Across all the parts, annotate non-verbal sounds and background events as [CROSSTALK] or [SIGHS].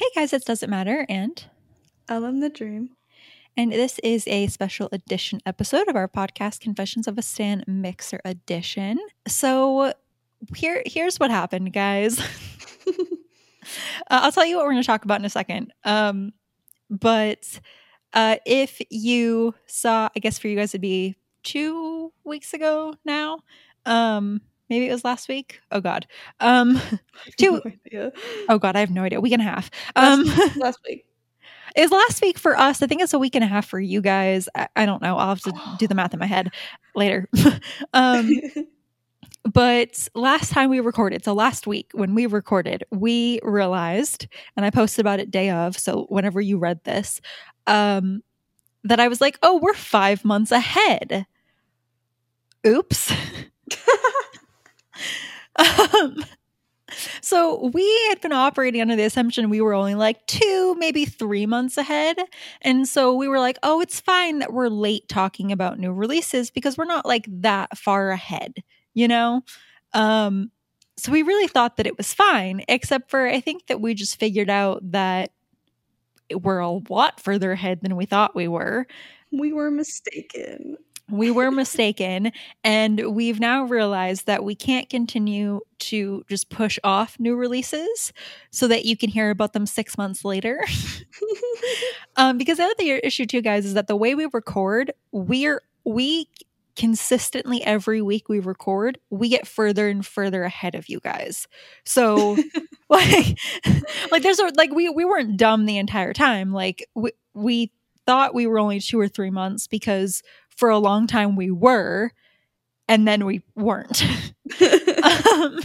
Hey guys, it doesn't matter, and Ellen the Dream. and this is a special edition episode of our podcast, Confessions of a Stan Mixer Edition. So here, here's what happened, guys. [LAUGHS] uh, I'll tell you what we're going to talk about in a second. Um, but uh, if you saw, I guess for you guys it'd be two weeks ago now. Um, maybe it was last week. Oh God. Um, [LAUGHS] two. No. Oh God, I have no idea. Week and a half. [LAUGHS] Last, Um, last [LAUGHS] week. It was last week for us. I think it's a week and a half for you guys. I, I don't know. I'll have to do the math in my head later. um, but last time we recorded, so last week when we recorded, we realized, and I posted about it day of. So whenever you read this, um, that I was like, oh, we're five months ahead. Oops. Um, so we had been operating under the assumption we were only like two, maybe three months ahead. And so we were like, oh, it's fine that we're late talking about new releases because we're not like that far ahead, you know? Um, so we really thought that it was fine, except for I think that we just figured out that we're a lot further ahead than we thought we were we were mistaken. We were mistaken and we've now realized that we can't continue to just push off new releases so that you can hear about them six months later. [LAUGHS] Um, because the other issue too guys is that the way we record we're we consistently every week we record we get further and further ahead of you guys. So [LAUGHS] like like there's a like we we weren't dumb the entire time. Like we we thought we were only two or three months because for a long time we were and then we weren't [LAUGHS] um,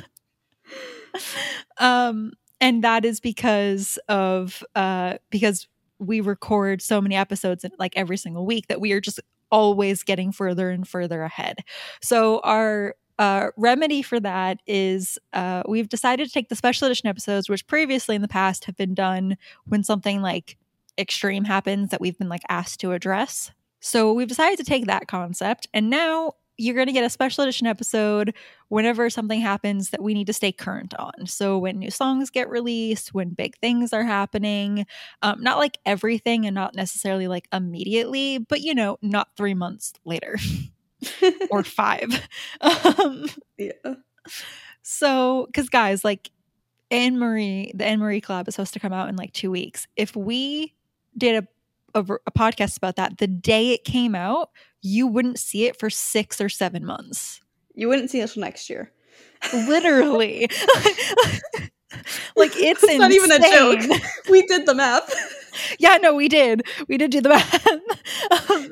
um and that is because of uh because we record so many episodes like every single week that we are just always getting further and further ahead so our uh, remedy for that is uh, we've decided to take the special edition episodes, which previously in the past have been done when something like extreme happens that we've been like asked to address. So we've decided to take that concept, and now you're going to get a special edition episode whenever something happens that we need to stay current on. So when new songs get released, when big things are happening, um, not like everything and not necessarily like immediately, but you know, not three months later [LAUGHS] or five. [LAUGHS] Um, yeah. so, because guys, like Anne Marie, the Anne Marie Club is supposed to come out in like two weeks. If we did a, a, a podcast about that the day it came out, you wouldn't see it for six or seven months. You wouldn't see it till next year. Literally. [LAUGHS] [LAUGHS] like it's, It's not even a joke. [LAUGHS] We did the math. yeah, no, we did. We did do the math. um,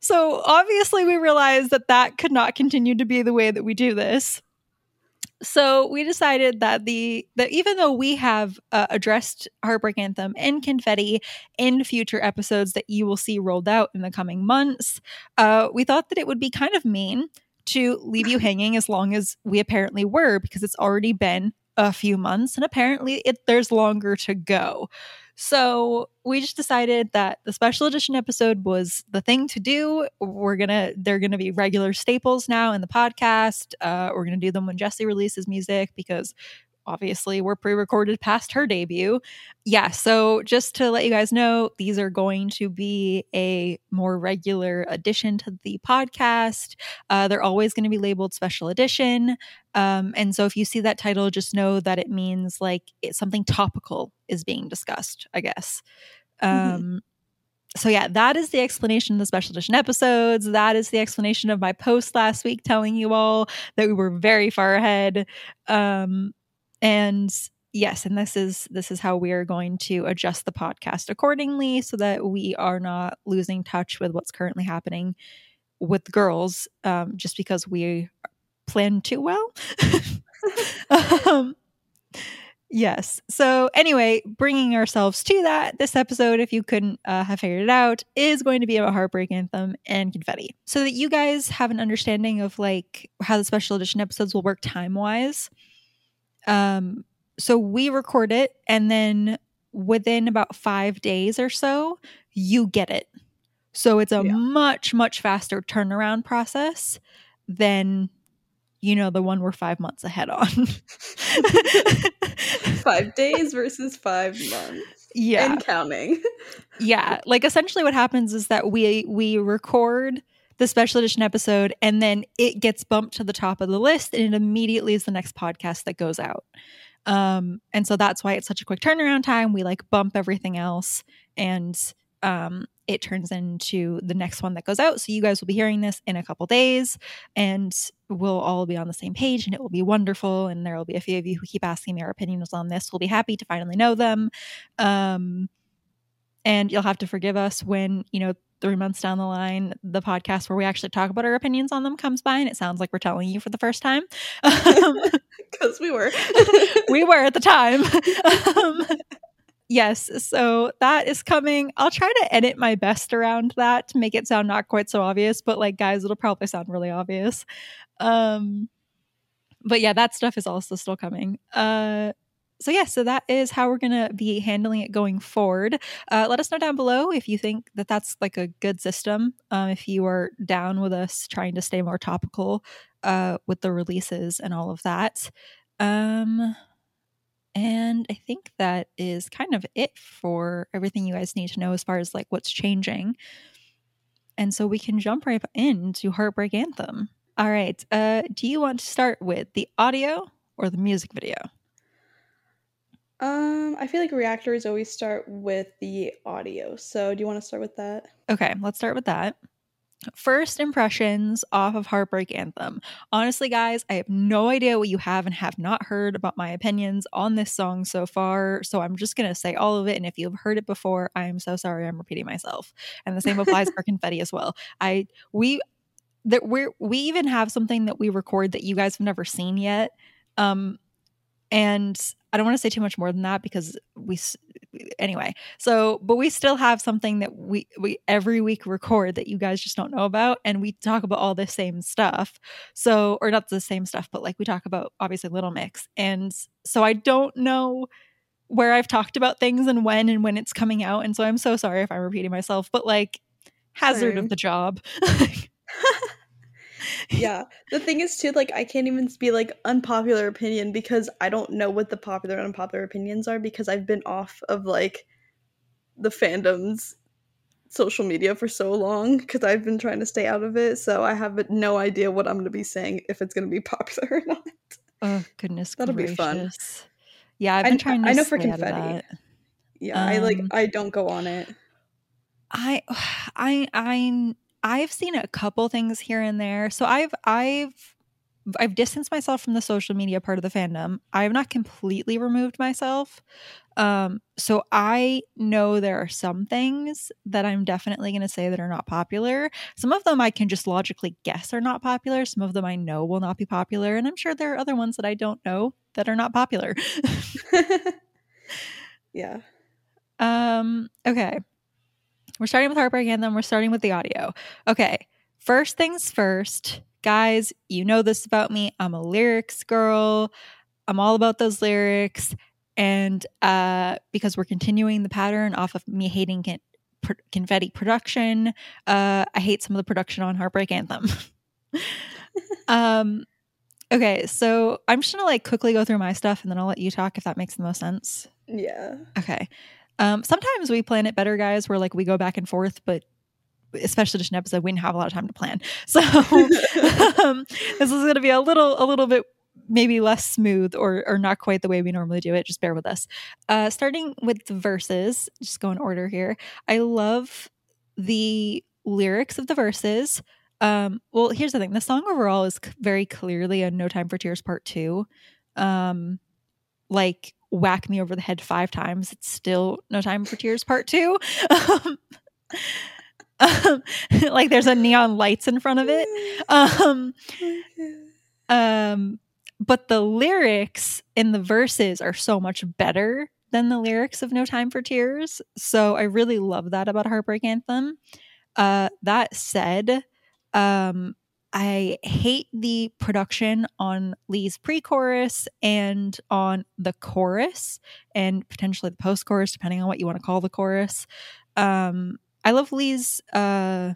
so obviously, we realized that that could not continue to be the way that we do this. So we decided that the that even though we have uh, addressed Heartbreak Anthem and Confetti in future episodes that you will see rolled out in the coming months, uh, we thought that it would be kind of mean to leave you hanging as long as we apparently were because it's already been a few months and apparently it, there's longer to go. So we just decided that the special edition episode was the thing to do. We're gonna they're gonna be regular staples now in the podcast. Uh, we're gonna do them when Jesy releases music because obviously we're pre-recorded past her debut. Yeah, so just to let you guys know, these are going to be a more regular addition to the podcast. Uh, they're always going to be labeled special edition. Um, and so if you see that title, just know that it means like it's something topical is being discussed, I guess. Mhm. Um, so yeah, that is the explanation of the special edition episodes. That is the explanation of my post last week telling you all that we were very far ahead. Um, and yes, and this is this is how we are going to adjust the podcast accordingly so that we are not losing touch with what's currently happening with girls um, just because we plan too well. [LAUGHS] um, yes. So, anyway, bringing ourselves to that, this episode, if you couldn't uh, have figured it out, is going to be about Heartbreak Anthem and Confetti. So that you guys have an understanding of like how the special edition episodes will work time wise. Um, so we record it, and then within about five days or so, you get it. So it's a Yeah. much, much faster turnaround process than you know, the one we're five months ahead on. [LAUGHS] five days versus five months. yeah. And counting. [LAUGHS] yeah. Like essentially what happens is that we we record the special edition episode and then it gets bumped to the top of the list and it immediately is the next podcast that goes out. Um and so that's why it's such a quick turnaround time. We like bump everything else and um it turns into the next one that goes out. So you guys will be hearing this in a couple days and we'll all be on the same page and it will be wonderful. And there will be a few of you who keep asking me our opinions on this. We'll be happy to finally know them. Um, and you'll have to forgive us when, you know, three months down the line, the podcast where we actually talk about our opinions on them comes by and it sounds like we're telling you for the first time. [LAUGHS] Because we were. [LAUGHS] we were at the time. [LAUGHS] um, yes, so that is coming. I'll try to edit my best around that to make it sound not quite so obvious, but like guys, it'll probably sound really obvious. Um but yeah, that stuff is also still coming. Uh so yeah, so that is how we're gonna be handling it going forward. Uh, let us know down below if you think that that's like a good system. Um, if you are down with us trying to stay more topical uh, with the releases and all of that. Um, and I think that is kind of it for everything you guys need to know as far as like what's changing. And so we can jump right into Heartbreak Anthem. All right. Uh, do you want to start with the audio or the music video? Um, I feel like reactors always start with the audio. So do you want to start with that? Okay, let's start with that. First impressions off of Heartbreak Anthem. Honestly, guys, I have no idea what you have and have not heard about my opinions on this song so far. So I'm just going to say all of it. And if you've heard it before, I am so sorry I'm repeating myself. And the same applies for [LAUGHS] Confetti as well. I, we, that we're, we even have something that we record that you guys have never seen yet. Um, and I don't want to say too much more than that because we anyway. So, but we still have something that we we every week record that you guys just don't know about and we talk about all the same stuff. So, or not the same stuff, but like we talk about obviously Little Mix. And so I don't know where I've talked about things and when and when it's coming out and so I'm so sorry if I'm repeating myself, but like hazard Same. of the job. [LAUGHS] [LAUGHS] yeah. The thing is too, like I can't even be like unpopular opinion because I don't know what the popular and unpopular opinions are because I've been off of like the fandom's social media for so long because I've been trying to stay out of it. So I have no idea what I'm gonna be saying if it's gonna be [LAUGHS] popular or not. oh goodness That'll be fun. Yeah, I've I- been trying to I know for stay out of confetti. Yeah, I like Um, I don't go on it. I [SIGHS] I I I've seen a couple things here and there. So I've I've I've distanced myself from the social media part of the fandom. I have not completely removed myself. Um so I know there are some things that I'm definitely going to say that are not popular. Some of them I can just logically guess are not popular. Some of them I know will not be popular, and I'm sure there are other ones that I don't know that are not popular. [LAUGHS] [LAUGHS] yeah. Um, okay. We're starting with Heartbreak Anthem. We're starting with the audio. Okay. First things first, guys, you know this about me. I'm a lyrics girl. I'm all about those lyrics. And uh, because we're continuing the pattern off of me hating con- pr- confetti production, uh, I hate some of the production on Heartbreak Anthem. [LAUGHS] um, okay, so I'm just gonna like quickly go through my stuff and then I'll let you talk if that makes the most sense. Yeah. Okay. Um, sometimes we plan it better, guys, where like we go back and forth, but especially just an episode, we didn't have a lot of time to plan. [LAUGHS] So [LAUGHS] um, this is going to be a little, a little bit maybe less smooth or or not quite the way we normally do it. Just bear with us. Uh, starting with the verses, just go in order here. I love the lyrics of the verses. Um, well, here's the thing: the song overall is c- very clearly a "No Time for Tears" part two. Um, like whack me over the head five times, it's still "No Time for Tears" part two. Um, um, [LAUGHS] like there's a neon lights in front of it. Um, um, but the lyrics in the verses are so much better than the lyrics of No Time for Tears. So I really love that about Heartbreak Anthem. Uh, that said, um, I hate the production on Leigh's pre chorus and on the chorus and potentially the post chorus, depending on what you want to call the chorus. Um, I love Leigh's uh,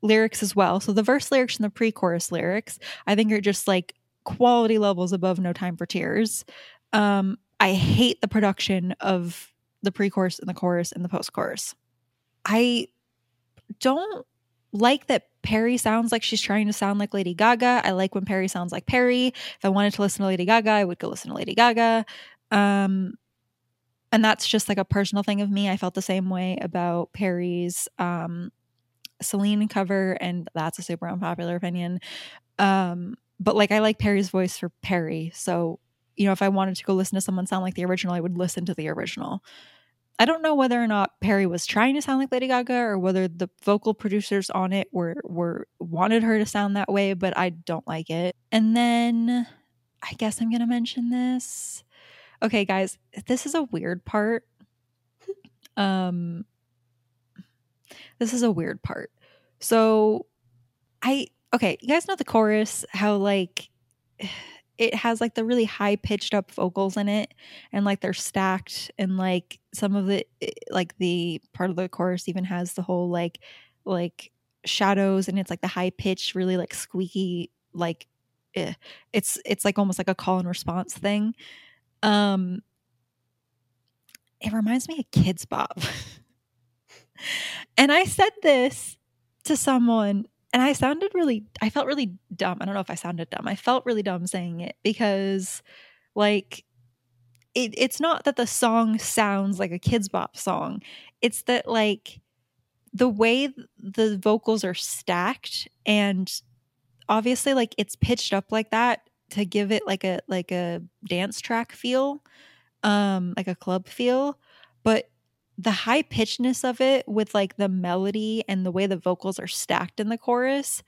lyrics as well. So the verse lyrics and the pre-chorus lyrics, I think are just like quality levels above No Time for Tears. Um, I hate the production of the pre-chorus and the chorus and the post-chorus. I don't like that Perrie sounds like she's trying to sound like Lady Gaga. I like when Perrie sounds like Perrie. If I wanted to listen to Lady Gaga, I would go listen to Lady Gaga. Um, and that's just like a personal thing of me. I felt the same way about Perrie's um, Celine cover, and that's a super unpopular opinion. Um, but like, I like Perrie's voice for Perrie. So, you know, if I wanted to go listen to someone sound like the original, I would listen to the original. I don't know whether or not Perrie was trying to sound like Lady Gaga or whether the vocal producers on it were were wanted her to sound that way, but I don't like it. And then I guess I'm going to mention this. Okay, guys, this is a weird part. [LAUGHS] Um this is a weird part. So I okay, you guys know the chorus how like it has like the really high pitched up vocals in it and like they're stacked and like some of the like the part of the chorus even has the whole like like shadows and it's like the high pitch really like squeaky like eh. it's it's like almost like a call and response thing um it reminds me of Kidz Bop [LAUGHS] and i said this to someone and I sounded really, I felt really dumb. I don't know if I sounded dumb. I felt really dumb saying it because, like, it, it's not that the song sounds like a Kidz Bop song. It's that, like, the way the vocals are stacked and obviously, like, it's pitched up like that to give it like a like a dance track feel um like a club feel but the high pitchedness of it with like the melody and the way the vocals are stacked in the chorus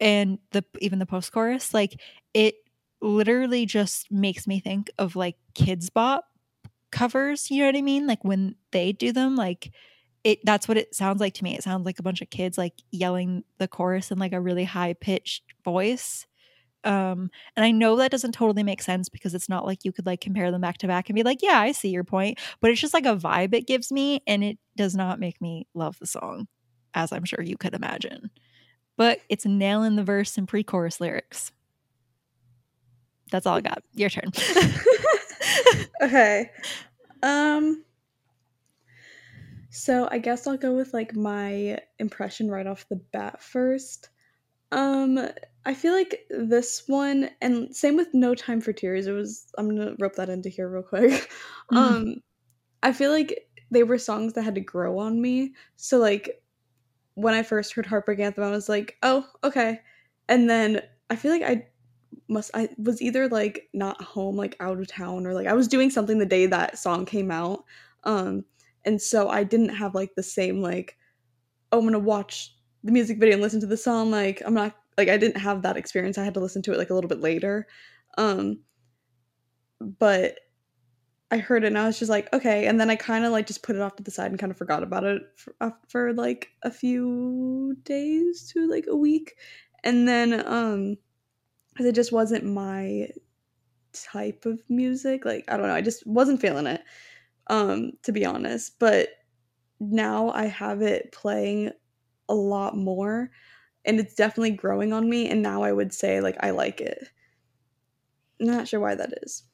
and the even the post chorus like it literally just makes me think of like Kidz Bop covers you know what i mean? Like when they do them like it that's what it sounds like to me. It sounds like a bunch of kids like yelling the chorus in like a really high pitched voice um and i know that doesn't totally make sense because it's not like you could like compare them back to back and be like yeah i see your point but it's just like a vibe it gives me and it does not make me love the song as i'm sure you could imagine. But it's nailing the verse and pre-chorus lyrics. That's all i got. Your turn. [LAUGHS] Okay. Um so i guess i'll go with like my impression right off the bat first um, I feel like this one, and same with No Time for Tears. It was. I'm gonna rope that into here real quick. Mm-hmm. Um, I feel like they were songs that had to grow on me. So like, when I first heard Heartbreak Anthem, I was like, oh, okay. And then I feel like I must. I was either like not home, like out of town, or like I was doing something the day that song came out. Um, and so I didn't have like the same like, oh, I'm gonna watch the music video and listen to the song like i'm not like i didn't have that experience. I had to listen to it like a little bit later. Um but i heard it and i was just like okay. And then i kind of like just put it off to the side and kind of forgot about it for, uh, for like a few days to like a week. And then um because it just wasn't my type of music like i don't know i just wasn't feeling it um to be honest. But now i have it playing a lot more and it's definitely growing on me and now I would say like I like it. I'm not sure why that is.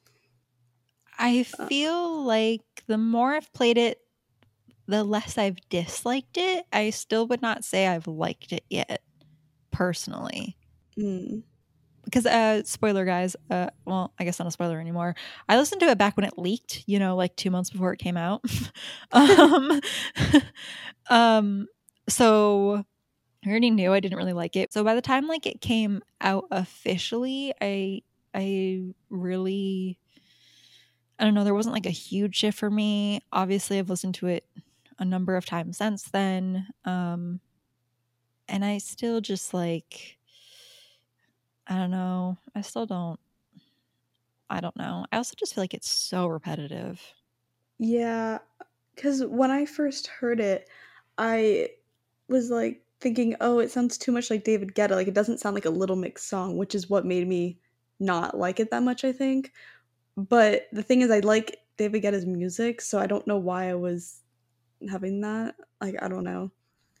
I uh. feel like the more I've played it the less I've disliked it. I still would not say I've liked it yet personally. Mm. Because uh spoiler guys, uh well, I guess not a spoiler anymore. I listened to it back when it leaked, you know, like 2 months before it came out. [LAUGHS] um [LAUGHS] um so I already knew I didn't really like it. So by the time like it came out officially, I I really I don't know, there wasn't like a huge shift for me. Obviously, I've listened to it a number of times since then. Um and I still just like I don't know. I still don't I don't know. I also just feel like it's so repetitive. Yeah, cuz when I first heard it, I was like thinking, oh, it sounds too much like David Guetta. Like it doesn't sound like a Little Mix song, which is what made me not like it that much, I think. But the thing is, I like David Guetta's music, so I don't know why I was having that. Like, I don't know.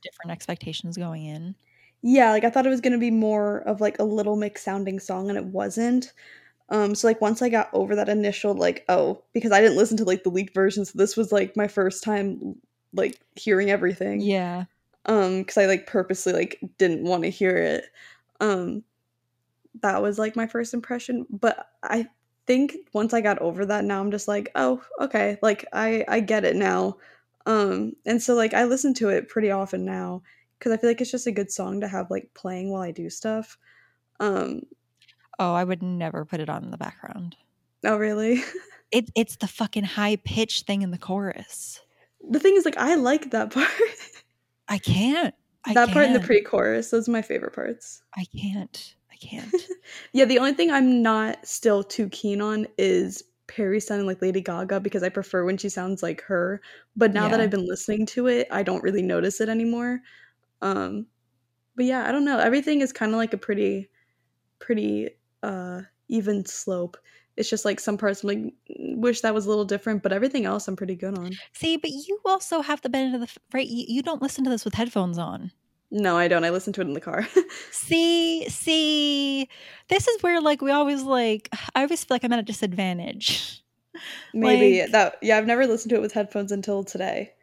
Different expectations going in. Yeah, like I thought it was gonna be more of like a Little Mix sounding song, and it wasn't. Um, so like once I got over that initial like oh because I didn't listen to like the leaked version, so this was like my first time like hearing everything. Yeah. Um, because I like purposely like didn't want to hear it. Um, that was like my first impression, but I think once I got over that, now I'm just like oh okay, like I I get it now. Um, and so like I listen to it pretty often now because I feel like it's just a good song to have like playing while I do stuff. Um, Oh, I would never put it on in the background. oh really? [LAUGHS] It it's the fucking high pitched thing in the chorus. the thing is like I like that [LAUGHS] part. I can't. I that part in the pre-chorus, those are my favorite parts. I can't. I can't. [LAUGHS] Yeah, the only thing I'm not still too keen on is Perrie sounding like Lady Gaga because I prefer when she sounds like her. But now that I've been listening to it, I don't really notice it anymore. Um but yeah, I don't know. Everything is kind of like a pretty pretty uh even slope. It's just like some parts I'm like "Mm, wish that was a little different, but everything else I'm pretty good on. See, but you also have the benefit of the right. You, you don't listen to this with headphones on. No, I don't. I listen to it in the car. [LAUGHS] See, see, this is where like we always like. [SIGHS] I always feel like I'm at a disadvantage [LAUGHS] Maybe Like- that yeah, I've never listened to it with headphones until today.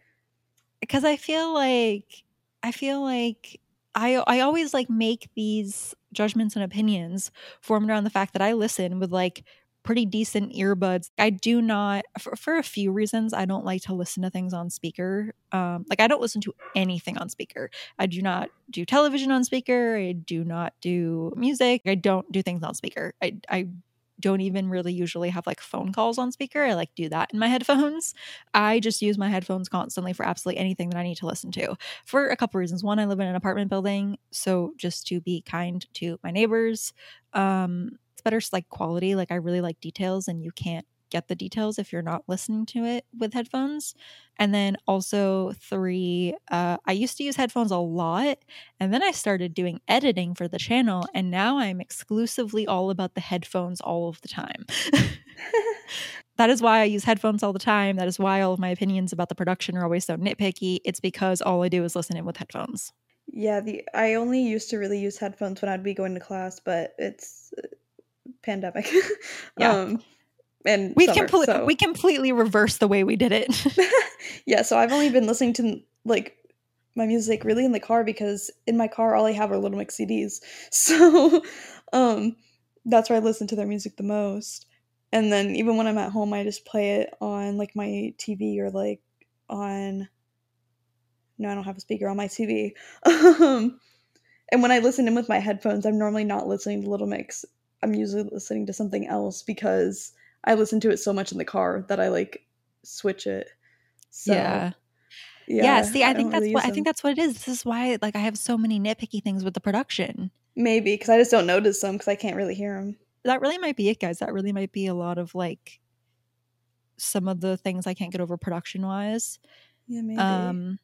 because I feel like I feel like I I always like make these judgments and opinions formed around the fact that I listen with like pretty decent earbuds. I do not for, for a few reasons I don't like to listen to things on speaker. Um like I don't listen to anything on speaker. I do not do television on speaker. I do not do music. I don't do things on speaker. I I don't even really usually have like phone calls on speaker. I like do that in my [LAUGHS] headphones. I just use my headphones constantly for absolutely anything that I need to listen to for a couple reasons. One, I live in an apartment building, so just to be kind to my neighbors. Um, better like quality. Like I really like details, and you can't get the details if you're not listening to it with headphones. And then also three, uh, I used to use headphones a lot, and then I started doing editing for the channel, and now I'm exclusively all about the headphones all of the time. [LAUGHS] that is why I use headphones all the time. That is why all of my opinions about the production are always so nitpicky. It's because all I do is listen in with headphones. Yeah, the I only used to really use headphones when I'd be going to class, but it's uh, pandemic. [LAUGHS] Yeah. um and We summer, completely so- we completely reversed the way we did it. [LAUGHS] [LAUGHS] yeah, so I've only been listening to like my music really in the car because in my car all I have are Little Mix CDs. So um that's where I listen to their music the most. And then even when I'm at home I just play it on like my TV or like on no, I don't have a speaker on my TV. Um and when I listen in with my headphones, I'm normally not listening to Little Mix. I'm usually listening to something else because I listen to it so much in the car that I like switch it. So, yeah. yeah. See, I, think that's really what I think that's what it is. This is why like I have so many nitpicky things with the production. maybe because I just don't notice them because I can't really hear them. That really might be it, guys. That really might be a lot of like some of the things I can't get over production wise. Yeah, maybe. Um,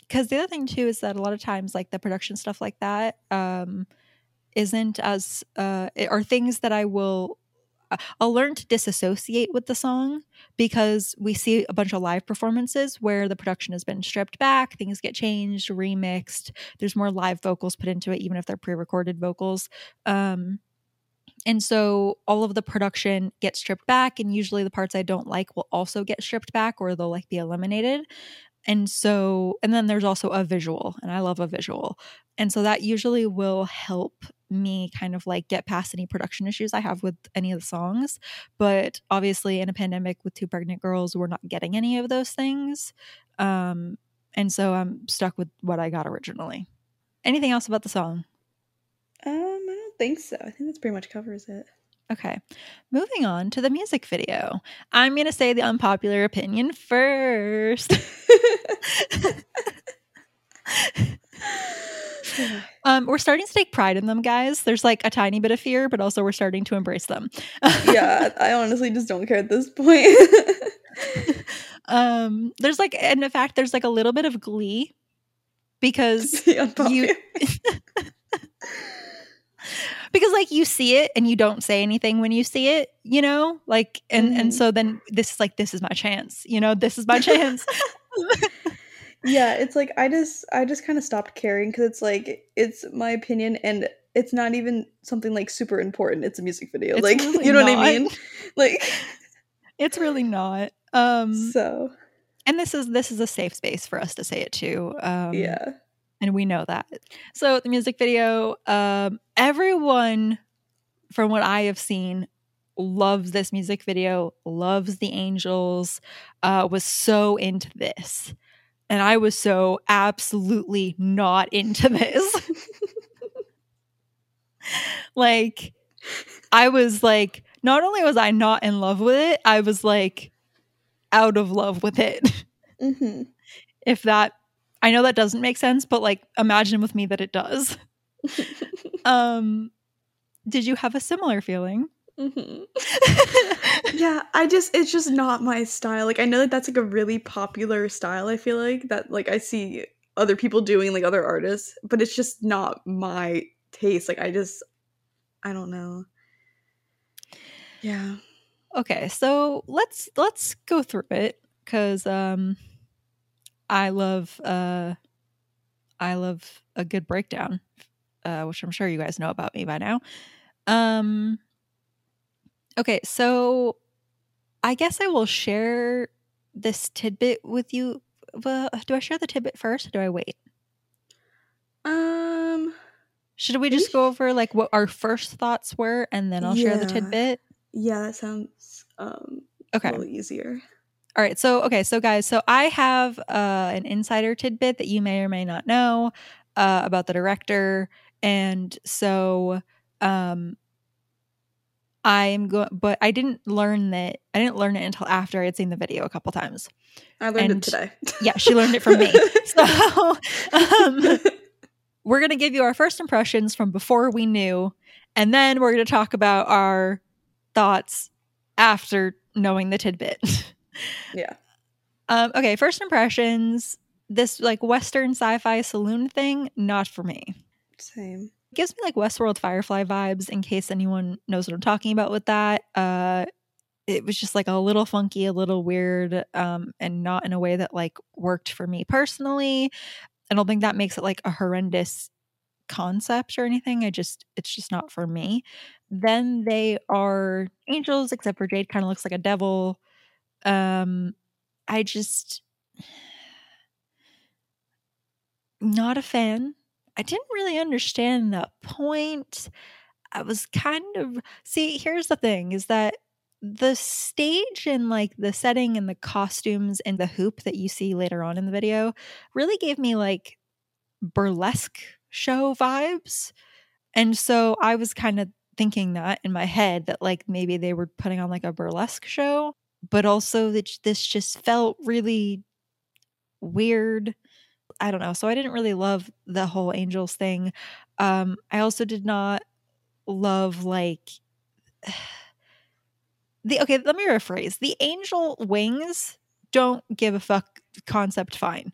because the other thing too is that a lot of times, like the production stuff like that, um, isn't as uh, are things that I will. uh, I'll learn to disassociate with the song because we see a bunch of live performances where the production has been stripped back, things get changed, remixed. There's more live vocals put into it, even if they're pre-recorded vocals. Um, and so all of the production gets stripped back, and usually the parts I don't like will also get stripped back or they'll like be eliminated. And so, and then there's also a visual, and I love a visual. And so that usually will help me kind of like get past any production issues I have with any of the songs. But obviously, in a pandemic with two pregnant girls, we're not getting any of those things. Um, and so I'm stuck with what I got originally. Anything else about the song? um, I don't think so. I think that's pretty much covers it. Okay. Moving on to the music video. I'm going to say the unpopular opinion first. [LAUGHS] [SIGHS] um, we're starting to take pride in them, guys. There's like a tiny bit of fear, but also we're starting to embrace them. yeah, [LAUGHS] I honestly just don't care at this point. [LAUGHS] um, there's like, and in fact, there's like a little bit of glee because unpopular. Because like you see it and you don't say anything when you see it you know like and Mhm. and so then this is like this is my chance you know this is my chance [LAUGHS] yeah, it's like I just I just kind of stopped caring because it's like it's my opinion and it's not even something like super important. It's a music video. It's like [LAUGHS] really you know not. what I mean? Like It's really not. Um so and this is this is a safe space for us to say it too. Um yeah. And we know that. So the music video, um, everyone from what I have seen loves this music video, loves the angels, uh, was so into this. And I was so absolutely not into this. [LAUGHS] like, I was like, not only was I not in love with it, I was like out of love with it. hmm if that I know that doesn't make sense, but like imagine with me that it does. [LAUGHS] Um did you have a similar feeling? hmm yeah, I just it's just not my style. Like I know that that's like a really popular style. I feel like that like I see other people doing like other artists, but it's just not my taste. Like I just I don't know. Yeah. okay, so let's let's go through it cuz um I love uh I love a good breakdown, uh which I'm sure you guys know about me by now. Um okay, so I guess I will share this tidbit with you. Well, do I share the tidbit first or do I wait? Um Should we just go over like what our first thoughts were and then I'll share the tidbit? yeah, that sounds um Okay. a little easier. All right. So, okay. So, guys, so I have uh, an insider tidbit that you may or may not know uh, about the director. And so, um, I'm going, but I didn't learn that. I didn't learn it until after I had seen the video a couple times. I learned And- it today. Yeah, she learned it from me. [LAUGHS] So, um, we're going to give you our first impressions from before we knew, and then we're going to talk about our thoughts after knowing the tidbit. [LAUGHS] yeah. Um, okay, first impressions. This like Western sci-fi saloon thing, not for me. Same. It gives me like Westworld Firefly vibes. In case anyone knows what I'm talking about with that, uh, it was just like a little funky, a little weird, um, and not in a way that like worked for me personally. I don't think that makes it like a horrendous concept or anything. I just it's just not for me. Then they are angels, except for Jade kind of looks like a devil. Um, I just not a fan. I didn't really understand the point. I was kind of see, here's the thing is that the stage and like the setting and the costumes and the hoop that you see later on in the video really gave me like burlesque show vibes. And so I was kind of thinking that in my head that like maybe they were putting on like a burlesque show, but also that this just felt really weird. I don't know. So I didn't really love the whole angels thing. Um I also did not love like the okay, let me rephrase. The angel wings don't give a fuck concept fine.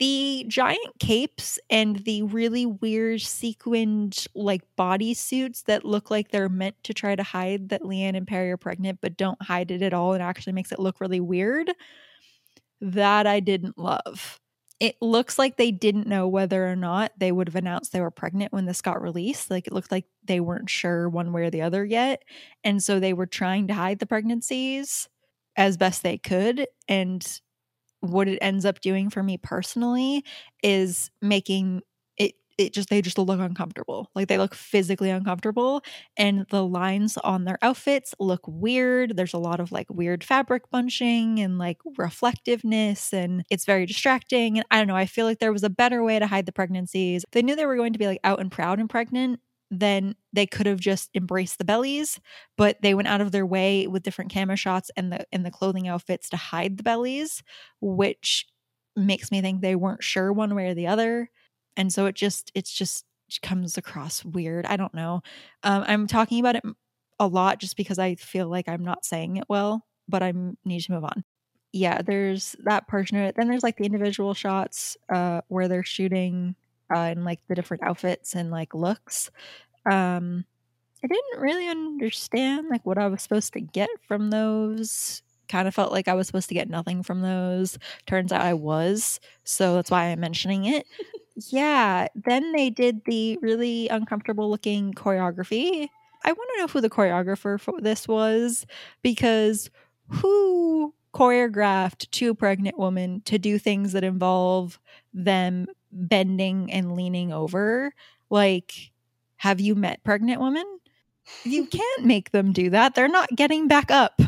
The giant capes and the really weird sequined like bodysuits that look like they're meant to try to hide that Leigh-Anne and Perrie are pregnant but don't hide it at all and actually makes it look really weird. That I didn't love. It looks like they didn't know whether or not they would have announced they were pregnant when this got released. Like it looked like they weren't sure one way or the other yet. And so they were trying to hide the pregnancies as best they could. And what it ends up doing for me personally is making it it just they just look uncomfortable. Like they look physically uncomfortable and the lines on their outfits look weird. There's a lot of like weird fabric bunching and like reflectiveness and it's very distracting and I don't know, I feel like there was a better way to hide the pregnancies. They knew they were going to be like out and proud and pregnant, then they could have just embraced the bellies, but they went out of their way with different camera shots and the and the clothing outfits to hide the bellies, which makes me think they weren't sure one way or the other. And so it just it's just comes across weird. I don't know. Um, I'm talking about it a lot just because I feel like I'm not saying it well, but I need to move on. Yeah, there's that portion of it. Then there's like the individual shots uh, where they're shooting uh, in like the different outfits and like looks. Um, I didn't really understand like what I was supposed to get from those kind of felt like I was supposed to get nothing from those. Turns out I was. So that's why I'm mentioning it. yeah. Then they did the really uncomfortable looking choreography. I want to know who the choreographer for this was because who choreographed two pregnant women to do things that involve them bending and leaning over? Like, have you met pregnant women? You [LAUGHS] can't make them do that. They're not getting back up.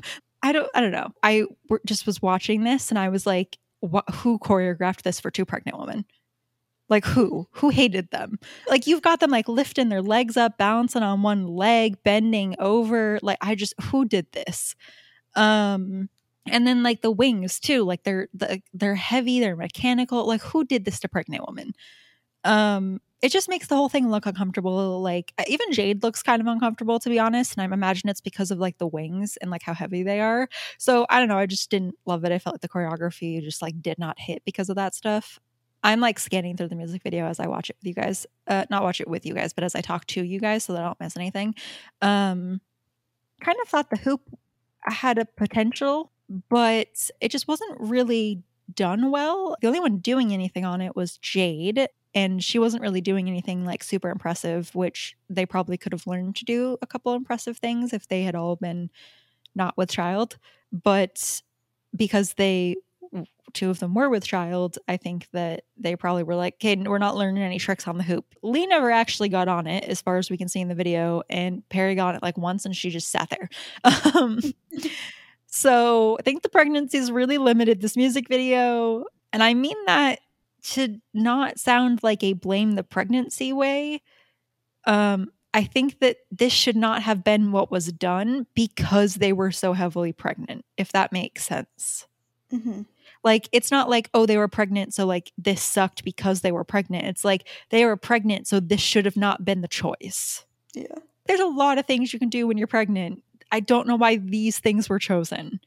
I don't I don't know. I just was watching this and I was like, what, who choreographed this for two pregnant women? Like who? Who hated them? Like you've got them like lifting their legs up, balancing on one leg, bending over. Like I just who did this? Um and then like the wings too, like they're the, they're heavy, they're mechanical. Like who did this to pregnant woman Um it just makes the whole thing look uncomfortable. Like even Jade looks kind of uncomfortable to be honest, and I imagine it's because of like the wings and like how heavy they are. So I don't know. I just didn't love it. I felt like the choreography just like did not hit because of that stuff. I'm like scanning through the music video as I watch it with you guys. Uh, not watch it with you guys, but as I talk to you guys, so that I don't miss anything. Um, kind of thought the hoop had a potential, but it just wasn't really done well. The only one doing anything on it was Jade, and she wasn't really doing anything like super impressive, which they probably could have learned to do a couple impressive things if they had all been not with child. But because they two of them were with child, I think that they probably were like, okay, we're not learning any tricks on the hoop. Leigh never actually got on it, as far as we can see in the video, and Perrie got it like once and she just sat there. [LAUGHS] Um, so I think the pregnancies really limited this music video. And I mean that to not sound like a blame the pregnancy way, um, I think that this should not have been what was done because they were so heavily pregnant, if that makes sense. Mm-hmm. Like, it's not like, oh, they were pregnant, so like this sucked because they were pregnant. It's like they were pregnant, so this should have not been the choice. Yeah. There's a lot of things you can do when you're pregnant. I don't know why these things were chosen.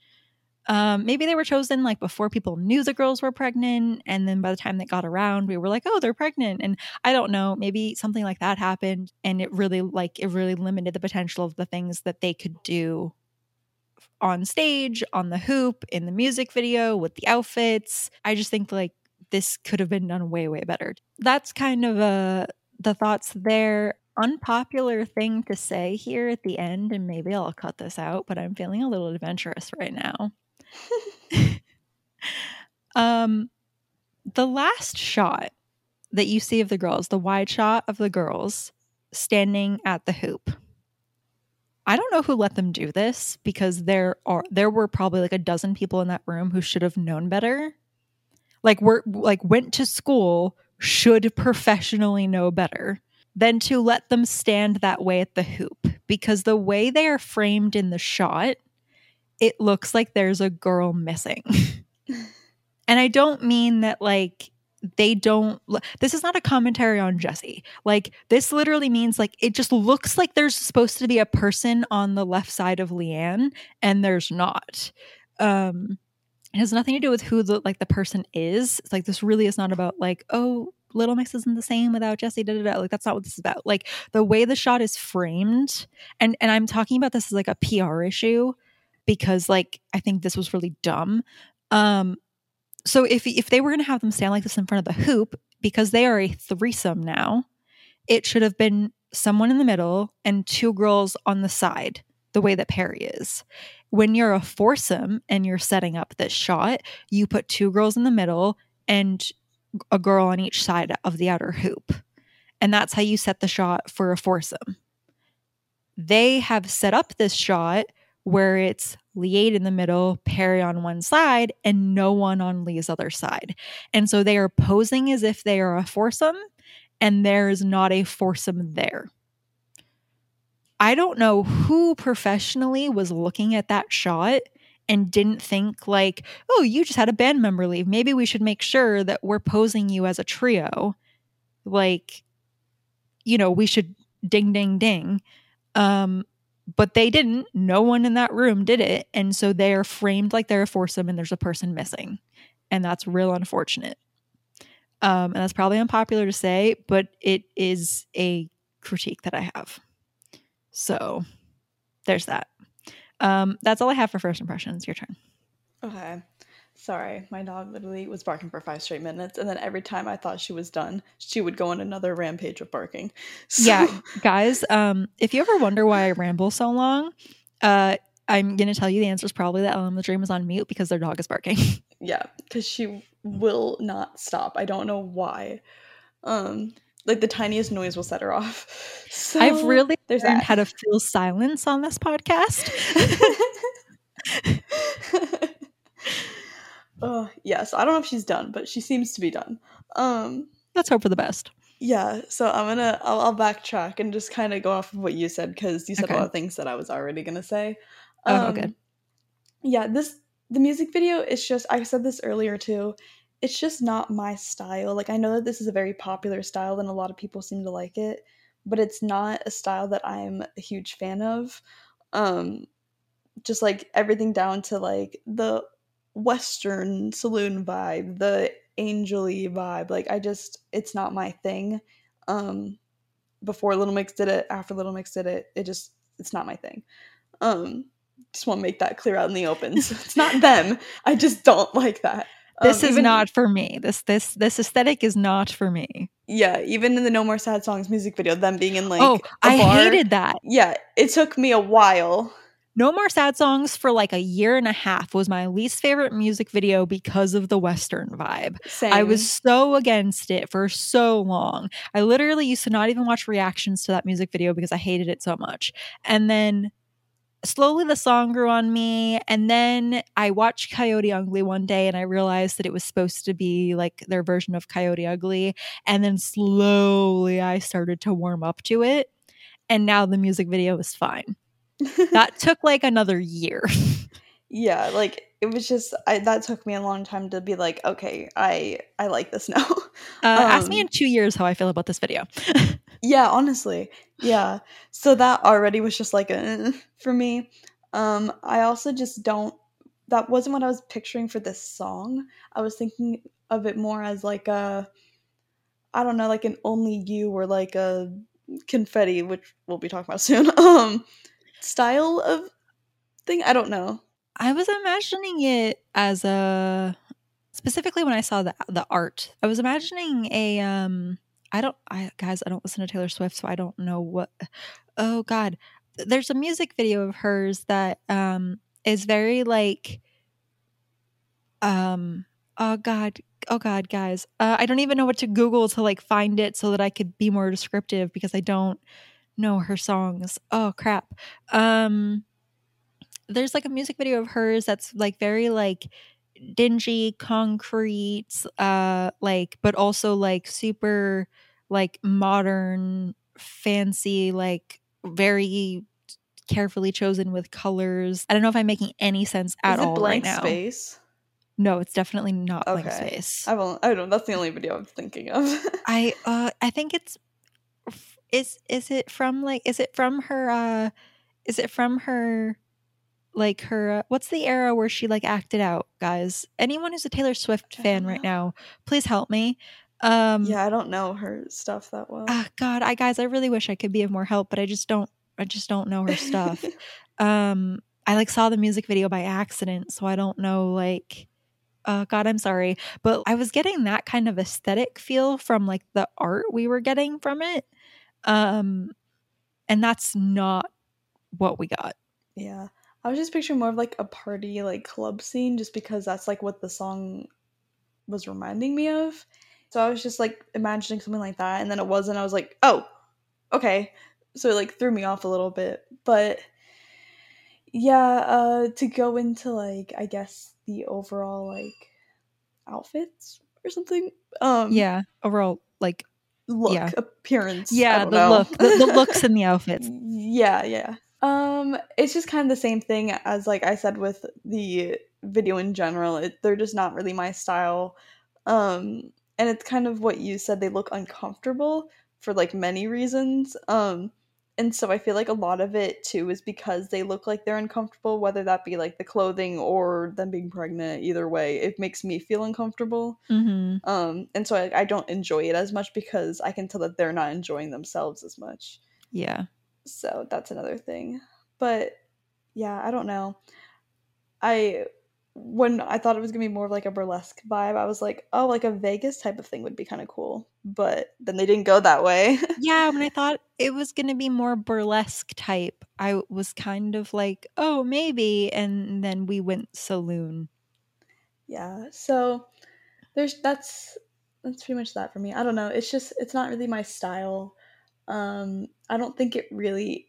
Um, maybe they were chosen like before people knew the girls were pregnant, and then by the time they got around, we were like, "Oh, they're pregnant." And I don't know, maybe something like that happened, and it really like it really limited the potential of the things that they could do on stage, on the hoop, in the music video, with the outfits. I just think like this could have been done way way better. That's kind of uh the thoughts there unpopular thing to say here at the end, and maybe I'll cut this out, but I'm feeling a little adventurous right now. [LAUGHS] [LAUGHS] um, the last shot that you see of the girls, the wide shot of the girls standing at the hoop. I don't know who let them do this because there are there were probably like a dozen people in that room who should have known better. Like were like went to school, should professionally know better than to let them stand that way at the hoop because the way they are framed in the shot it looks like there's a girl missing. [LAUGHS] and I don't mean that like they don't this is not a commentary on Jesy. Like this literally means like it just looks like there's supposed to be a person on the left side of Leigh-Anne and there's not. Um it has nothing to do with who the like the person is. It's like this really is not about like, oh, Little Mix isn't the same without Jesy. Da, da, da. Like that's not what this is about. Like the way the shot is framed, and and I'm talking about this as like a PR issue because like I think this was really dumb. Um so if if they were going to have them stand like this in front of the hoop because they are a threesome now, it should have been someone in the middle and two girls on the side, the way that Perrie is. When you're a foursome and you're setting up this shot, you put two girls in the middle and a girl on each side of the outer hoop. And that's how you set the shot for a foursome. They have set up this shot where it's Liade in the middle, Perrie on one side, and no one on Leigh's other side. And so they are posing as if they are a foursome, and there is not a foursome there. I don't know who professionally was looking at that shot and didn't think like, "Oh, you just had a band member leave. Maybe we should make sure that we're posing you as a trio." Like, you know, we should ding ding ding. Um but they didn't. No one in that room did it. And so they are framed like they're a foursome and there's a person missing. And that's real unfortunate. Um, and that's probably unpopular to say, but it is a critique that I have. So there's that. Um, that's all I have for first impressions. Your turn. Okay. Sorry, my dog literally was barking for five straight minutes, and then every time I thought she was done, she would go on another rampage of barking. [LAUGHS] So, Yeah, guys, um, if you ever wonder why I ramble so long, uh, I'm gonna tell you the answer is probably that Ellen the Dream is on mute because their dog is barking. [LAUGHS] yeah, because she will not stop. I don't know why. Um, like the tiniest noise will set her off. [LAUGHS] So I've really there's learned that. how to fill silence on this podcast. [LAUGHS] oh yes, I don't know if she's done, but she seems to be done. Um, Let's hope for the best. yeah. So I'm gonna I'll, I'll backtrack and just kind of go off of what you said because you said Okay. a lot of things that I was already gonna say. Oh, okay. Yeah, this the music video. is just I said this earlier too. It's just not my style. Like I know that this is a very popular style and a lot of people seem to like it, but it's not a style that I'm a huge fan of. Um, just like everything down to like the western saloon vibe the angely vibe like i just it's not my thing um before little mix did it after little mix did it it just it's not my thing um just want to make that clear out in the open so it's not them i just don't like that This Um, is even- not for me. This this this aesthetic is not for me. Yeah even in the no more sad songs music video them being in like oh, I bar, hated that. yeah it took me a while No More Sad Songs for like a year and a half was my least favorite music video because of the Western vibe. Same. I was so against it for so long. I literally used to not even watch reactions to that music video because I hated it so much. And then slowly the song grew on me. And then I watched Coyote Ugly one day and I realized that it was supposed to be like their version of Coyote Ugly. And then slowly I started to warm up to it. And now the music video is fine. [LAUGHS] That took like another year. yeah like it was just I, that took me a long time to be like okay i i like this now [LAUGHS] Uh, ask me Um, in two years how I feel about this video. [LAUGHS] yeah honestly. Yeah. So that already was just like a eh, for me. Um i also just don't that wasn't what i was picturing for this song. I was thinking of it more as like a i don't know like an only you or like a confetti which we'll be talking about [LAUGHS] soon. Um style of thing? I don't know. I was imagining it as a specifically when I saw the the art. I was imagining a um I don't I guys, I don't listen to Taylor Swift so I don't know what Oh god. There's a music video of hers that um is very like um oh god oh god guys. Uh, i don't even know what to google to like find it so that i could be more descriptive because i don't know her songs. Oh crap. Um there's like a music video of hers that's like very like dingy concrete uh like but also like super like modern fancy like very carefully chosen with colors i don't know if i'm making any sense at Is it all blank right now space no it's definitely not blank space I've only, I don't know. That's the only video I'm thinking of. I [LAUGHS] uh I think it's is is it from like is it from her uh is it from her like her uh, what's the era where she like acted out guys? Anyone who's a Taylor Swift fan right now please help me. Um yeah, I don't know her stuff that well. ah, god I guys I really wish I could be of more help but I just don't I just don't know her stuff. [LAUGHS] Um I like saw the music video by accident so I don't know like uh god I'm sorry but I was getting that kind of aesthetic feel from like the art we were getting from it um and that's not what we got. Yeah, I was just picturing more of like a party, like club scene, just because that's like what the song was reminding me of. So I was just like imagining something like that, and then it wasn't. I was like, oh, okay. So it like threw me off a little bit, but yeah, uh, to go into like I guess the overall like outfits or something. Um, yeah overall like look yeah. appearance. Yeah the know. look the, the looks and the [LAUGHS] outfits Yeah, yeah. Um, it's just kind of the same thing as like I said with the video in general. It, they're just not really my style. Um, and it's kind of what you said. They look uncomfortable for like many reasons. Um, and so I feel like a lot of it too is because they look like they're uncomfortable, whether that be like the clothing or them being pregnant. Either way, it makes me feel uncomfortable. hmm Um, and so I, I don't enjoy it as much because I can tell that they're not enjoying themselves as much. yeah So that's another thing. But yeah, I don't know. I when I thought it was gonna be more of like a burlesque vibe, I was like, oh, like a Vegas type of thing would be kind of cool. But then they didn't go that way. [LAUGHS] yeah, when I thought it was going to be more burlesque type, I was kind of like, oh, maybe. And then we went saloon. Yeah. So there's that's that's pretty much that for me. I don't know. It's just it's not really my style. Um I don't think it really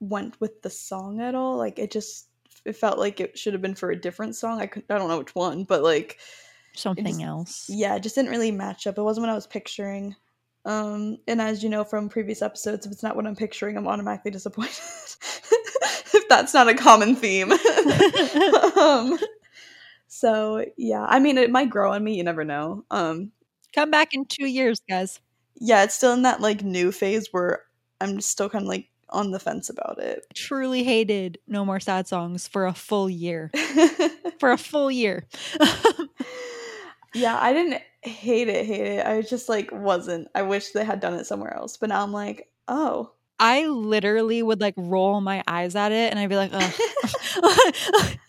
went with the song at all. Like it just it felt like it should have been for a different song. I could I don't know which one, but like something just, else. Yeah, it just didn't really match up. It wasn't what I was picturing. Um, and as you know from previous episodes, if it's not what I'm picturing, I'm automatically disappointed. [LAUGHS] if that's not a common theme. [LAUGHS] um, so yeah, I mean, it might grow on me. You never know. Um, come back in two years, guys. Yeah, it's still in that like new phase where I'm still kind of like on the fence about it. Truly hated No More Sad Songs for a full year. [LAUGHS] for a full year. yeah, I didn't hate it, hate it. I just like wasn't. I wish they had done it somewhere else. But now I'm like, oh. I literally would like roll my eyes at it and I'd be like. [LAUGHS]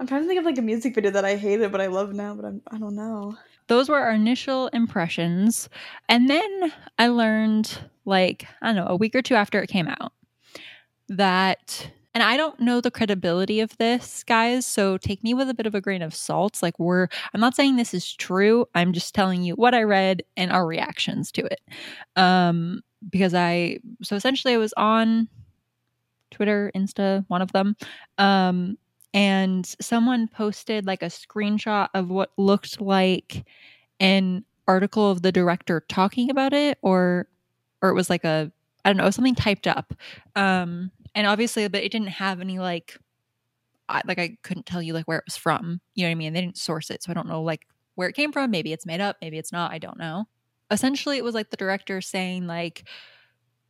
I'm trying to think of like a music video that I hated but I love now, but I'm I don't know those were our initial impressions. And then I learned, like, I don't know, a week or two after it came out, that, and I don't know the credibility of this, guys. So take me with a bit of a grain of salt. Like, we're, I'm not saying this is true. I'm just telling you what I read and our reactions to it. Um, because I, so essentially, I was on Twitter, Insta, one of them. Um, and someone posted like a screenshot of what looked like an article of the director talking about it or or it was like a I don't know, something typed up. Um and obviously but it didn't have any like I, like I couldn't tell you like where it was from. You know what I mean? They didn't source it, so I don't know like where it came from. Maybe it's made up, maybe it's not, I don't know. Essentially it was like the director saying like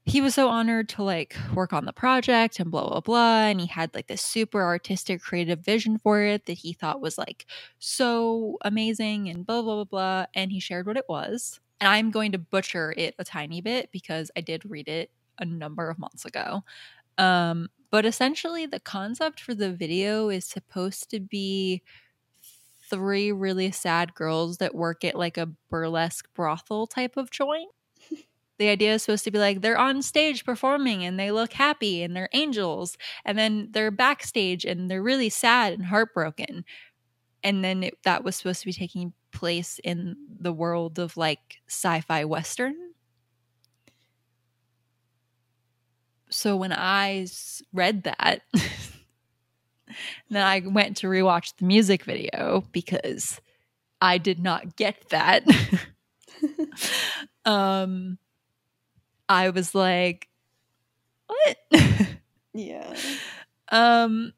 he was so honored to like work on the project and blah blah blah and he had like this super artistic creative vision for it that he thought was like so amazing and blah blah blah blah and he shared what it was. And i'm going to butcher it a tiny bit because i did read it a number of months ago. Um but essentially the concept for the video is supposed to be three really sad girls that work at like a burlesque brothel type of joint the idea is supposed to be like they're on stage performing and they look happy and they're angels and then they're backstage and they're really sad and heartbroken. And then it, that was supposed to be taking place in the world of like sci-fi western. So when i read that [LAUGHS] then i went to rewatch the music video because i did not get that. [LAUGHS] [LAUGHS] Um I was like, what? yeah. [LAUGHS] Um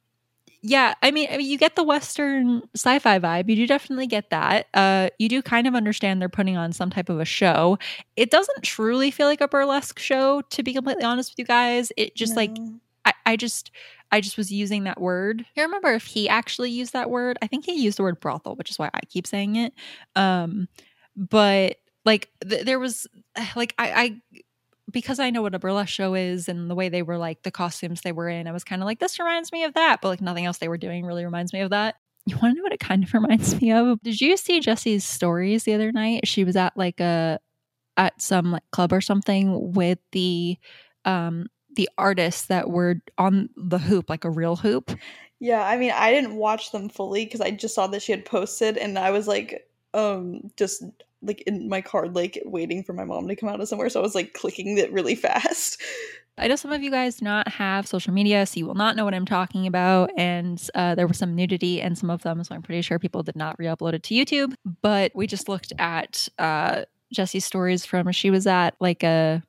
yeah, I mean, I mean, you get the Western sci-fi vibe. You do definitely get that. Uh, you do kind of understand they're putting on some type of a show. It doesn't truly feel like a burlesque show, to be completely honest with you guys. It just no. like, I, I just, I just was using that word. I remember if he actually used that word. I think he used the word brothel, which is why I keep saying it. Um, but like, th- there was, [SIGHS] like, I, I because I know what a burlesque show is and the way they were like the costumes they were in, I was kind of like, this reminds me of that. But like nothing else they were doing really reminds me of that. You want to know what it kind of [LAUGHS] reminds me of? Did you see Jesy's stories the other night? She was at like a at some like club or something with the um the artists that were on the hoop, like a real hoop. Yeah, I mean, I didn't watch them fully because I just saw that she had posted, and I was like, um, just like in my car, like waiting for my mom to come out of somewhere. So I was like clicking it really [LAUGHS] fast. I know some of you guys do not have social media, so you will not know what I'm talking about. And uh, there was some nudity in some of them, so I'm pretty sure people did not re-upload it to YouTube. But we just looked at uh, Jesy's stories from she was at like a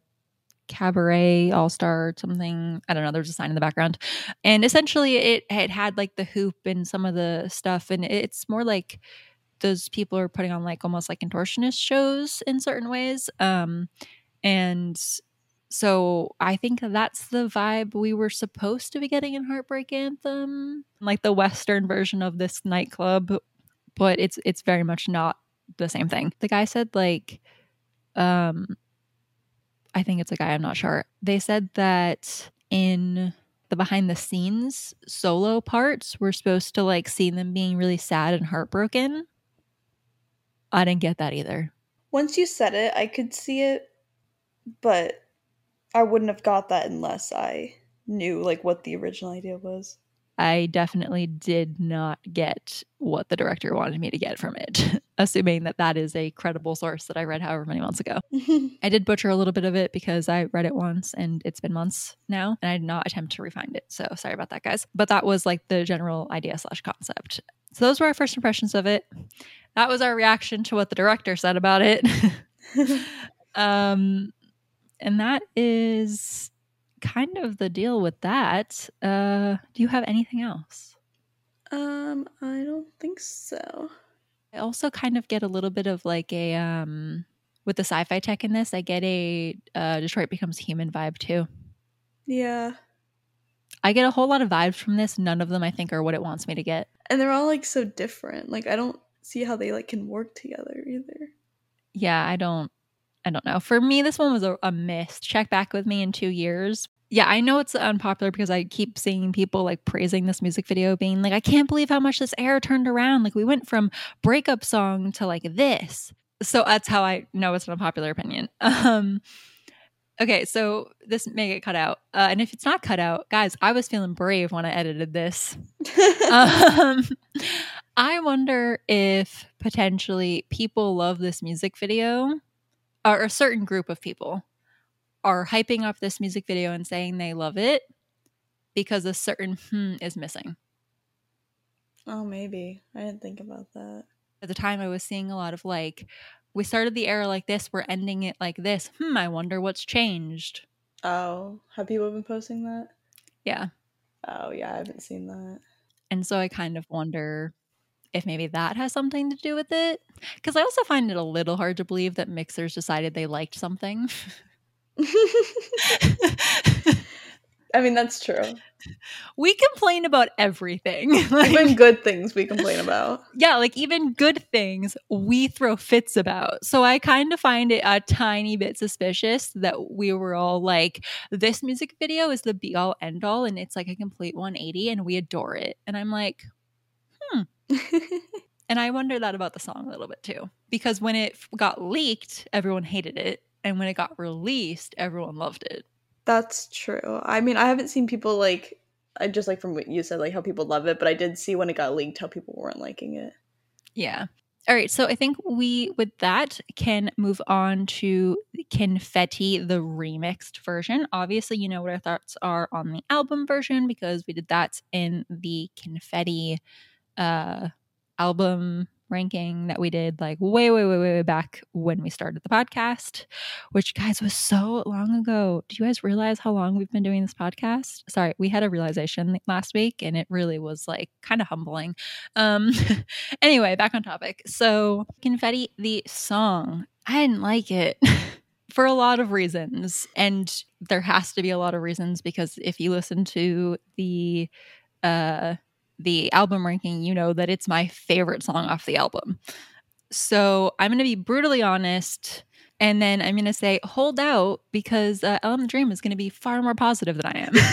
cabaret all star something i don't know there's a sign in the background and essentially it, it had like the hoop and some of the stuff and it's more like those people are putting on like almost like contortionist shows in certain ways. Um, and so I think that's the vibe we were supposed to be getting in Heartbreak Anthem, like the Western version of this nightclub, but it's it's very much not the same thing. The guy said like, um, I think it's a guy. I'm not sure. They said that in the behind the scenes solo parts we're supposed to like see them being really sad and heartbroken. I didn't get that either. Once you said it, I could see it, but I wouldn't have got that unless I knew like what the original idea was. I definitely did not get what the director wanted me to get from it, [LAUGHS] assuming that that is a credible source that I read however many months ago. [LAUGHS] I did butcher a little bit of it because I read it once and it's been months now, and I did not attempt to refine it. So sorry about that, guys. But that was like the general idea slash concept. So those were our first impressions of it. That was our reaction to what the director said about it. [LAUGHS] um, and that is kind of the deal with that. Uh, do you have anything else? um, I don't think so. I also kind of get a little bit of like a um with the sci-fi tech in this, I get a uh, Detroit becomes human vibe too. Yeah. I get a whole lot of vibes from this. None of them I think are what it wants me to get. And they're all like so different. Like I don't see how they like can work together either. Yeah, I don't I don't know. For me, this one was a, a miss. Check back with me in two years. Yeah, I know it's unpopular because I keep seeing people like praising this music video, being like, I can't believe how much this air turned around. Like, we went from breakup song to like this. So that's how I know it's an unpopular opinion. [LAUGHS] Um, okay, so this may get cut out. Uh, and if it's not cut out, guys, I was feeling brave when I edited this. [LAUGHS] um, I wonder if potentially people love this music video, or a certain group of people are hyping up this music video and saying they love it because a certain hmm is missing. oh, maybe. I didn't think about that. At the time, I was seeing a lot of like, we started the era like this, we're ending it like this. Hmm, I wonder what's changed. Oh, have people been posting that? Yeah. Oh, yeah, I haven't seen that. And so I kind of wonder if maybe that has something to do with it. Because I also find it a little hard to believe that mixers decided they liked something. [LAUGHS] I mean, that's true. we complain about everything. [LAUGHS] Like, Even good things we complain about. yeah, like even good things we throw fits about. So I kind of find it a tiny bit suspicious that we were all like, this music video is the be all end all and it's like a complete 180 and we adore it. And I'm like, hmm. [LAUGHS] and I wonder that about the song a little bit too. Because when it got leaked, everyone hated it. And when it got released, everyone loved it. That's true. I mean, I haven't seen people like I just like from what you said, like how people love it, but I did see when it got leaked how people weren't liking it. Yeah. All right. So I think we, with that, can move on to Confetti, the remixed version. Obviously, you know what our thoughts are on the album version because we did that in the Confetti uh, album ranking that we did like way, way, way, way, back when we started the podcast, which guys was so long ago. Do you guys realize how long we've been doing this podcast? Sorry, we had a realization last week and it really was like kind of humbling. Um [LAUGHS] anyway, back on topic. So Confetti, the song, I didn't like it. [LAUGHS] For a lot of reasons. And there has to be a lot of reasons because if you listen to the uh the album ranking, you know that it's my favorite song off the album. So I'm going to be brutally honest. And then I'm going to say, hold out because uh, Ellen the Dream is going to be far more positive than I am. [LAUGHS]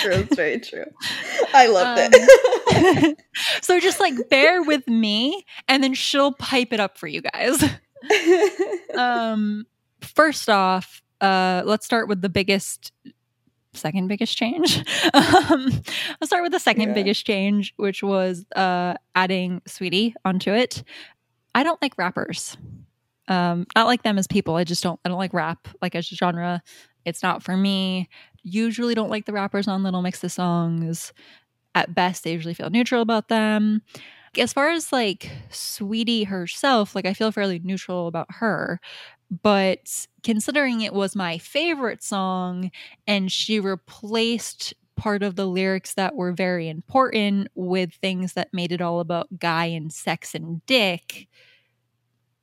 True, it's very true. [LAUGHS] I loved Um, it. [LAUGHS] so just like bear with me and then she'll pipe it up for you guys. Um, first off, uh, let's start with the biggest, second biggest change. [LAUGHS] um, let's start with the second Yeah. biggest change, which was uh, adding Saweetie onto it. I don't like rappers. Um, not like them as people. I just don't. I don't like rap like as a genre. It's not for me. Usually, don't like the rappers on Little Mix of songs. At best, they usually feel neutral about them as far as like Saweetie herself, like I feel fairly neutral about her. But considering it was my favorite song and she replaced part of the lyrics that were very important with things that made it all about guy and sex and dick,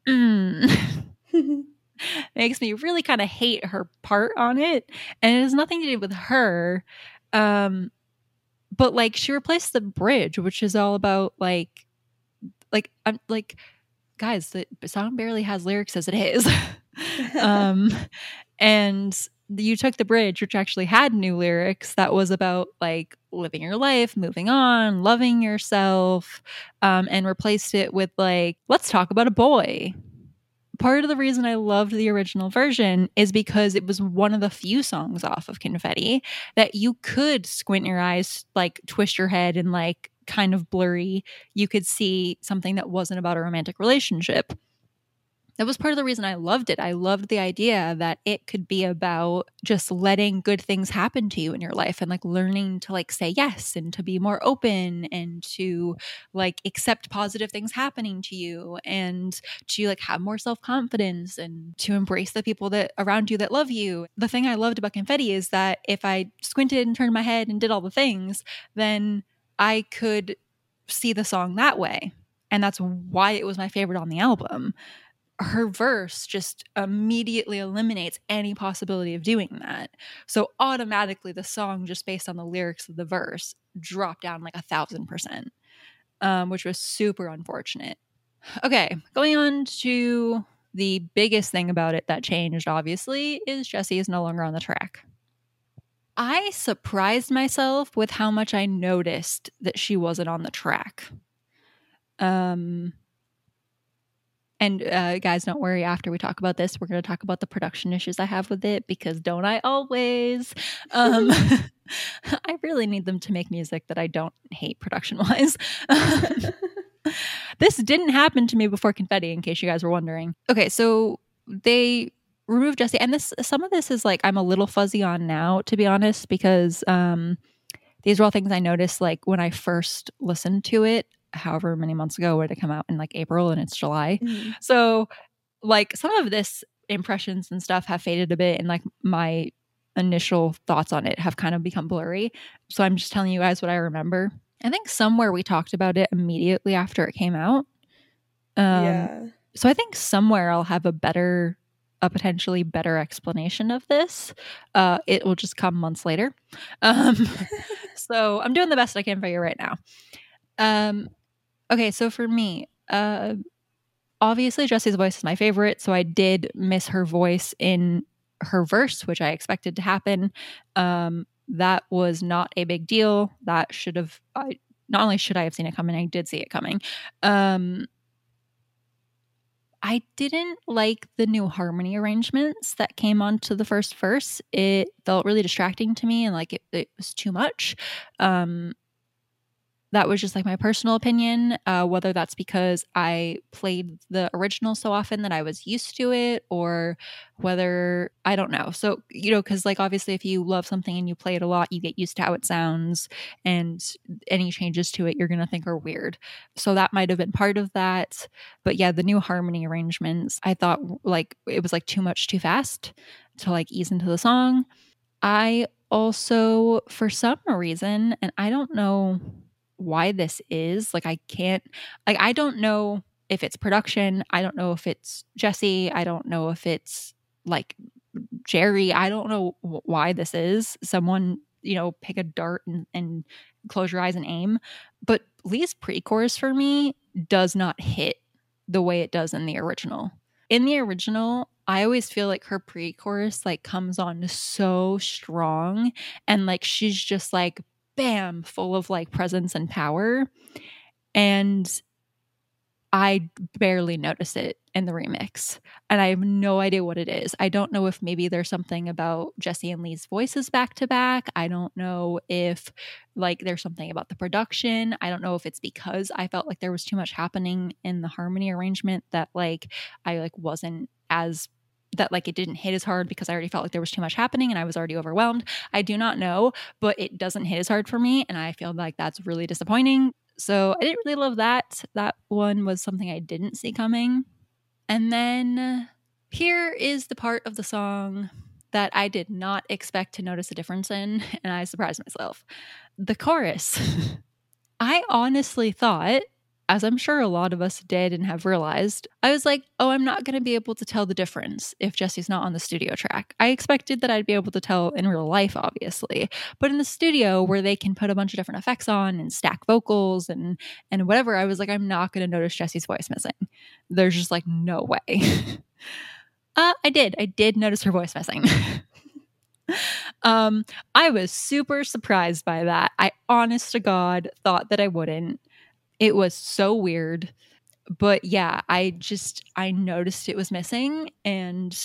mm, [LAUGHS] makes me really kind of hate her part on it. And it has nothing to do with her. Um, but like she replaced the bridge, which is all about like, like I'm like, guys, the song barely has lyrics as it is. [LAUGHS] [LAUGHS] um, and you took the bridge, which actually had new lyrics that was about like living your life, moving on, loving yourself, um, and replaced it with like, let's talk about a boy. Part of the reason I loved the original version is because it was one of the few songs off of Confetti that you could squint your eyes, like twist your head, and like kind of blurry, you could see something that wasn't about a romantic relationship that was part of the reason I loved it. I loved the idea that it could be about just letting good things happen to you in your life and like learning to like say yes and to be more open and to like accept positive things happening to you and to like have more self-confidence and to embrace the people that around you that love you. The thing I loved about confetti is that if I squinted and turned my head and did all the things, then I could see the song that way. And that's why it was my favorite on the album her verse just immediately eliminates any possibility of doing that. So automatically, the song, just based on the lyrics of the verse, dropped down like a thousand percent, um, which was super unfortunate. Okay, going on to the biggest thing about it that changed, obviously, is Jesy is no longer on the track. I surprised myself with how much I noticed that she wasn't on the track. Um, and uh, guys, don't worry. After we talk about this, we're going to talk about the production issues I have with it because don't I always? Um, [LAUGHS] [LAUGHS] I really need them to make music that I don't hate production wise. [LAUGHS] this didn't happen to me before Confetti, in case you guys were wondering. Okay, so they removed Jesy, and this some of this is like I'm a little fuzzy on now, to be honest, because um, these are all things I noticed like when I first listened to it however many months ago would it come out in like April and it's July. Mm-hmm. So like some of this impressions and stuff have faded a bit and like my initial thoughts on it have kind of become blurry. So I'm just telling you guys what I remember. I think somewhere we talked about it immediately after it came out. Um, yeah. So I think somewhere I'll have a better, a potentially better explanation of this. Uh, it will just come months later. Um, [LAUGHS] so I'm doing the best I can for you right now. Um, Okay, so for me, uh, obviously Jesy's voice is my favorite, so I did miss her voice in her verse, which I expected to happen. Um, that was not a big deal. That should have. I, not only should I have seen it coming, I did see it coming. Um, I didn't like the new harmony arrangements that came onto the first verse. It felt really distracting to me and like it, it was too much. Um, that was just like my personal opinion uh, whether that's because i played the original so often that i was used to it or whether i don't know. So you know because like obviously if you love something and you play it a lot you get used to how it sounds and any changes to it you're gonna think are weird. So that might have been part of that. But yeah the new harmony arrangements i thought like it was like too much too fast to like ease into the song. I also for some reason and i don't know why this is. Like, I can't, like, I don't know if it's production. I don't know if it's Jesy, I don't know if it's like Jerry. I don't know why this is. Someone, you know, pick a dart and, and close your eyes and aim. But Leigh's pre chorus for me does not hit the way it does in the original. In the original, I always feel like her pre chorus like comes on so strong and like she's just like bam, full of like presence and power. And I barely notice it in the remix. And I have no idea what it is. I don't know if maybe there's something about Jesy and Leigh's voices back to back. I don't know if like there's something about the production. I don't know if it's because I felt like there was too much happening in the harmony arrangement that like I like wasn't as that like it didn't hit as hard because I already felt like there was too much happening and I was already overwhelmed. I do not know, but it doesn't hit as hard for me and I feel like that's really disappointing. So I didn't really love that. That one was something I didn't see coming. And then here is the part of the song that I did not expect to notice a difference in, [LAUGHS] and I surprised myself. The chorus. [LAUGHS] I honestly thought as I'm sure a lot of us did and have realized, I was like, oh, I'm not going to be able to tell the difference if Jesy's not on the studio track. I expected that I'd be able to tell in real life, obviously, but in the studio where they can put a bunch of different effects on and stack vocals and and whatever, I was like, I'm not going to notice Jesy's voice missing. There's just like no way. [LAUGHS] uh, I did. I did notice her voice missing. [LAUGHS] um, I was super surprised by that. I honest to God thought that I wouldn't. It was so weird. But yeah, I just I noticed it was missing and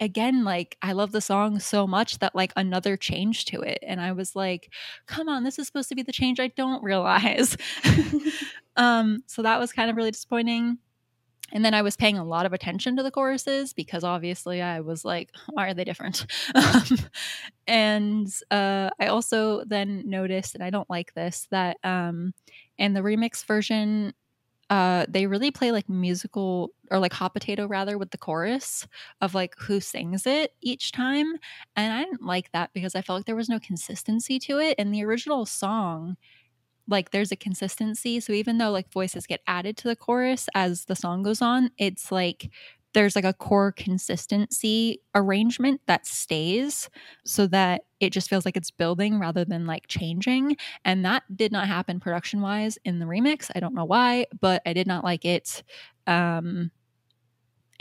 again like I love the song so much that like another change to it and I was like, "Come on, this is supposed to be the change I don't realize." [LAUGHS] um so that was kind of really disappointing. And then I was paying a lot of attention to the choruses because obviously I was like, why are they different? [LAUGHS] um, and uh, I also then noticed, and I don't like this, that um, in the remix version, uh, they really play like musical or like hot potato rather with the chorus of like who sings it each time. And I didn't like that because I felt like there was no consistency to it. In the original song, like there's a consistency. So even though like voices get added to the chorus as the song goes on, it's like there's like a core consistency arrangement that stays so that it just feels like it's building rather than like changing. And that did not happen production wise in the remix. I don't know why, but I did not like it. Um,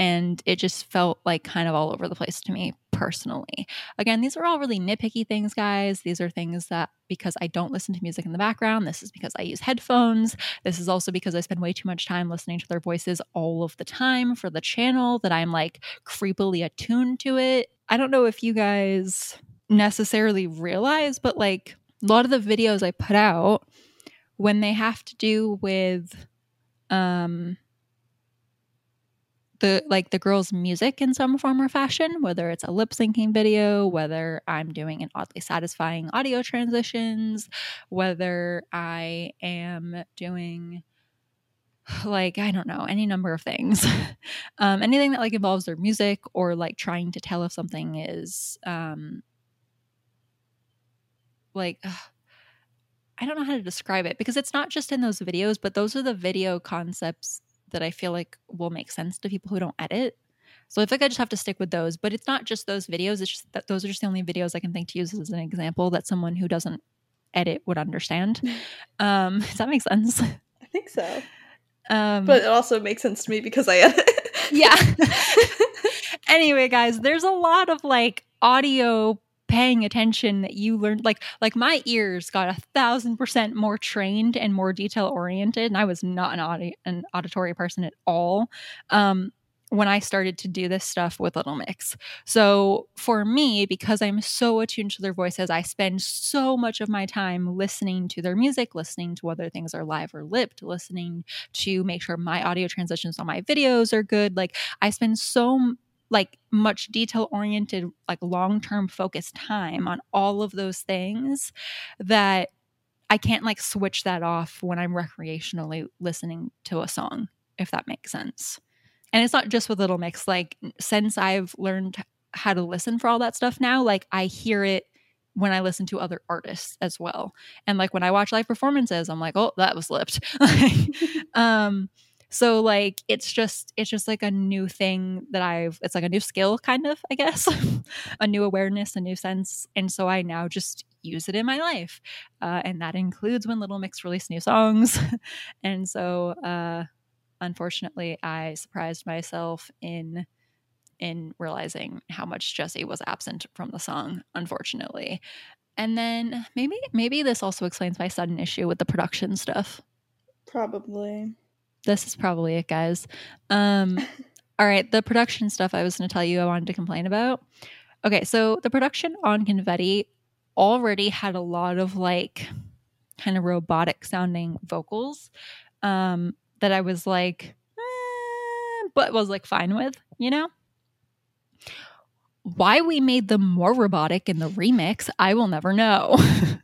and it just felt like kind of all over the place to me personally. Again, these are all really nitpicky things, guys. These are things that because I don't listen to music in the background, this is because I use headphones. This is also because I spend way too much time listening to their voices all of the time for the channel that I'm like creepily attuned to it. I don't know if you guys necessarily realize, but like a lot of the videos I put out when they have to do with um the like the girl's music in some form or fashion, whether it's a lip syncing video, whether I'm doing an oddly satisfying audio transitions, whether I am doing like I don't know any number of things, [LAUGHS] um, anything that like involves their music or like trying to tell if something is um, like. Ugh, I don't know how to describe it because it's not just in those videos, but those are the video concepts that I feel like will make sense to people who don't edit. So I think I just have to stick with those. But it's not just those videos. It's just that those are just the only videos I can think to use as an example that someone who doesn't edit would understand. Um, [LAUGHS] does that make sense? I think so. Um, but it also makes sense to me because I edit. yeah. [LAUGHS] [LAUGHS] anyway, guys, there's a lot of like audio paying attention that you learned like like my ears got a thousand percent more trained and more detail oriented and i was not an audi- an auditory person at all um when I started to do this stuff with Little Mix. So for me, because I'm so attuned to their voices, I spend so much of my time listening to their music, listening to whether things are live or lipped, listening to make sure my audio transitions on my videos are good. Like I spend so like much detail oriented like long-term focused time on all of those things that I can't like switch that off when I'm recreationally listening to a song if that makes sense. And it's not just with Little Mix like since I've learned how to listen for all that stuff now like I hear it when I listen to other artists as well. And like when I watch live performances, I'm like, oh, that was lipped. [LAUGHS] um, so like it's just it's just like a new thing that I've it's like a new skill kind of, I guess. [LAUGHS] a new awareness, a new sense. And so I now just use it in my life. Uh, and that includes when Little Mix release new songs. [LAUGHS] and so uh unfortunately I surprised myself in in realizing how much Jesy was absent from the song, unfortunately. And then maybe maybe this also explains my sudden issue with the production stuff. Probably this is probably it, guys. Um, [LAUGHS] all right, the production stuff I was going to tell you I wanted to complain about. Okay, so the production on Confetti already had a lot of like kind of robotic sounding vocals um, that I was like, eh, but was like fine with, you know? Why we made them more robotic in the remix, I will never know. [LAUGHS]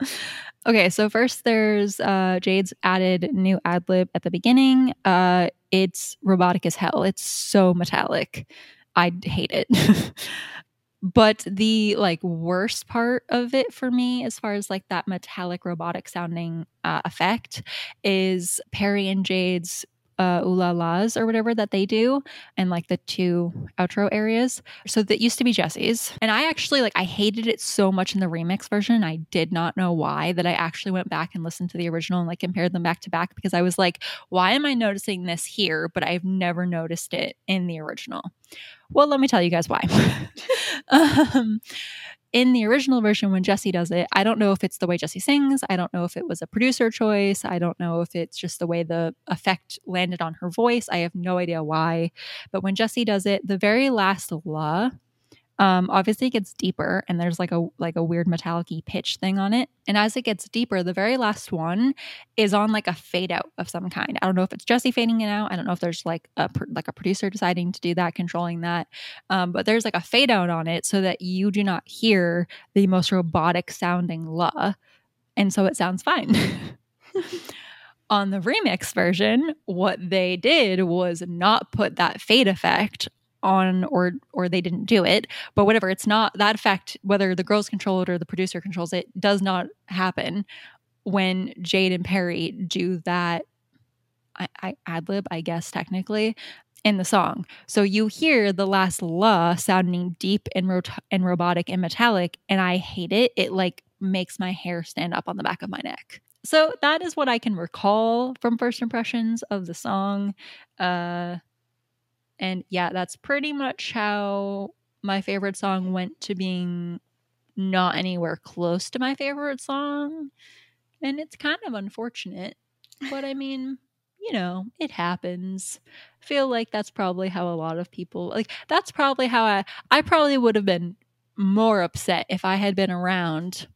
[LAUGHS] Okay, so first there's uh, Jade's added new ad lib at the beginning. Uh, it's robotic as hell. It's so metallic. I hate it. [LAUGHS] but the like worst part of it for me, as far as like that metallic robotic sounding uh, effect, is Perrie and Jade's uh, las or whatever that they do, and like the two outro areas. So that used to be Jesy's, and I actually like I hated it so much in the remix version. I did not know why. That I actually went back and listened to the original and like compared them back to back because I was like, why am I noticing this here, but I've never noticed it in the original? Well, let me tell you guys why. [LAUGHS] um, in the original version when Jesy does it, I don't know if it's the way Jesy sings. I don't know if it was a producer choice. I don't know if it's just the way the effect landed on her voice. I have no idea why. But when Jesy does it, the very last la um, obviously, it gets deeper, and there's like a like a weird metallic pitch thing on it. And as it gets deeper, the very last one is on like a fade out of some kind. I don't know if it's Jesy fading it out. I don't know if there's like a like a producer deciding to do that, controlling that. Um, but there's like a fade out on it so that you do not hear the most robotic sounding la, and so it sounds fine. [LAUGHS] on the remix version, what they did was not put that fade effect on or or they didn't do it. But whatever it's not that effect whether the girls control it or the producer controls it does not happen when jade and perrie do that i, I ad lib i guess technically in the song. So you hear the last la sounding deep and, ro- and robotic and metallic and i hate it. It like makes my hair stand up on the back of my neck. So that is what i can recall from first impressions of the song. Uh and yeah, that's pretty much how my favorite song went to being not anywhere close to my favorite song. And it's kind of unfortunate. But I mean, you know, it happens. I feel like that's probably how a lot of people like that's probably how I I probably would have been more upset if I had been around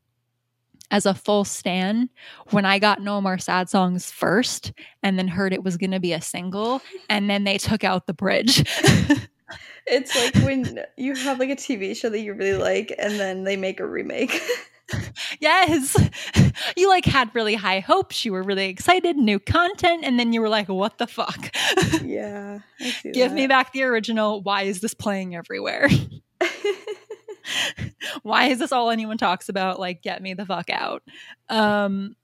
as a full stan when I got No More Sad Songs first and then heard it was going to be a single and then they took out the bridge. [LAUGHS] it's like when you have like a TV show that you really like and then they make a remake. [LAUGHS] yes. [LAUGHS] You like had really high hopes, you were really excited, new content and then you were like what the fuck? Yeah. Give that. me back the original. Why is this playing everywhere? [LAUGHS] why is this all anyone talks about? Like, get me the fuck out. Um,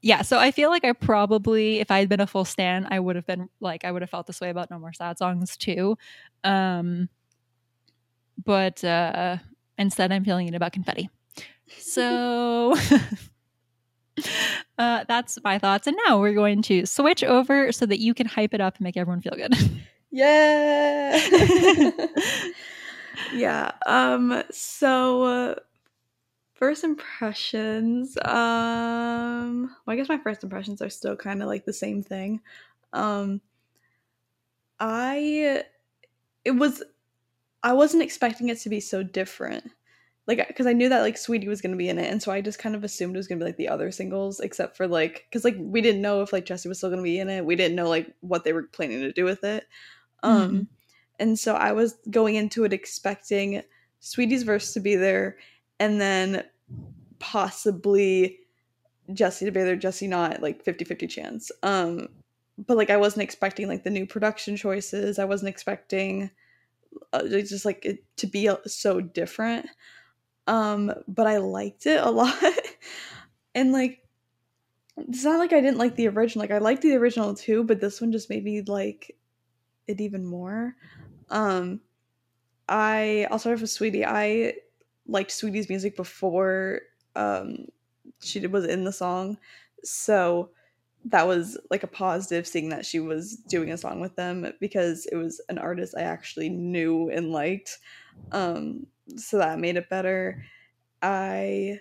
yeah, so I feel like I probably, if I had been a full stan, I would have been like, I would have felt this way about No More Sad Songs too. Um, but uh, instead, I'm feeling it about confetti. So [LAUGHS] uh, that's my thoughts. And now we're going to switch over so that you can hype it up and make everyone feel good. Yeah [LAUGHS] yeah. Um. So, uh, first impressions. Um. Well, I guess my first impressions are still kind of like the same thing. Um. I. It was. I wasn't expecting it to be so different. Like, because I knew that like Saweetie was gonna be in it, and so I just kind of assumed it was gonna be like the other singles, except for like, because like we didn't know if like Jesy was still gonna be in it. We didn't know like what they were planning to do with it. Um. Mm-hmm and so I was going into it expecting Saweetie's verse to be there and then possibly Jesy to be there, Jesy not, like 50 50 chance. Um, but like I wasn't expecting like the new production choices. I wasn't expecting uh, just like it to be so different. Um, but I liked it a [LAUGHS] lot. and like it's not like I didn't like the original. Like I liked the original too, but this one just made me like it even more. Um, I I'll start off with Saweetie. I liked Saweetie's music before um, she was in the song, so that was like a positive seeing that she was doing a song with them because it was an artist I actually knew and liked. Um, so that made it better. I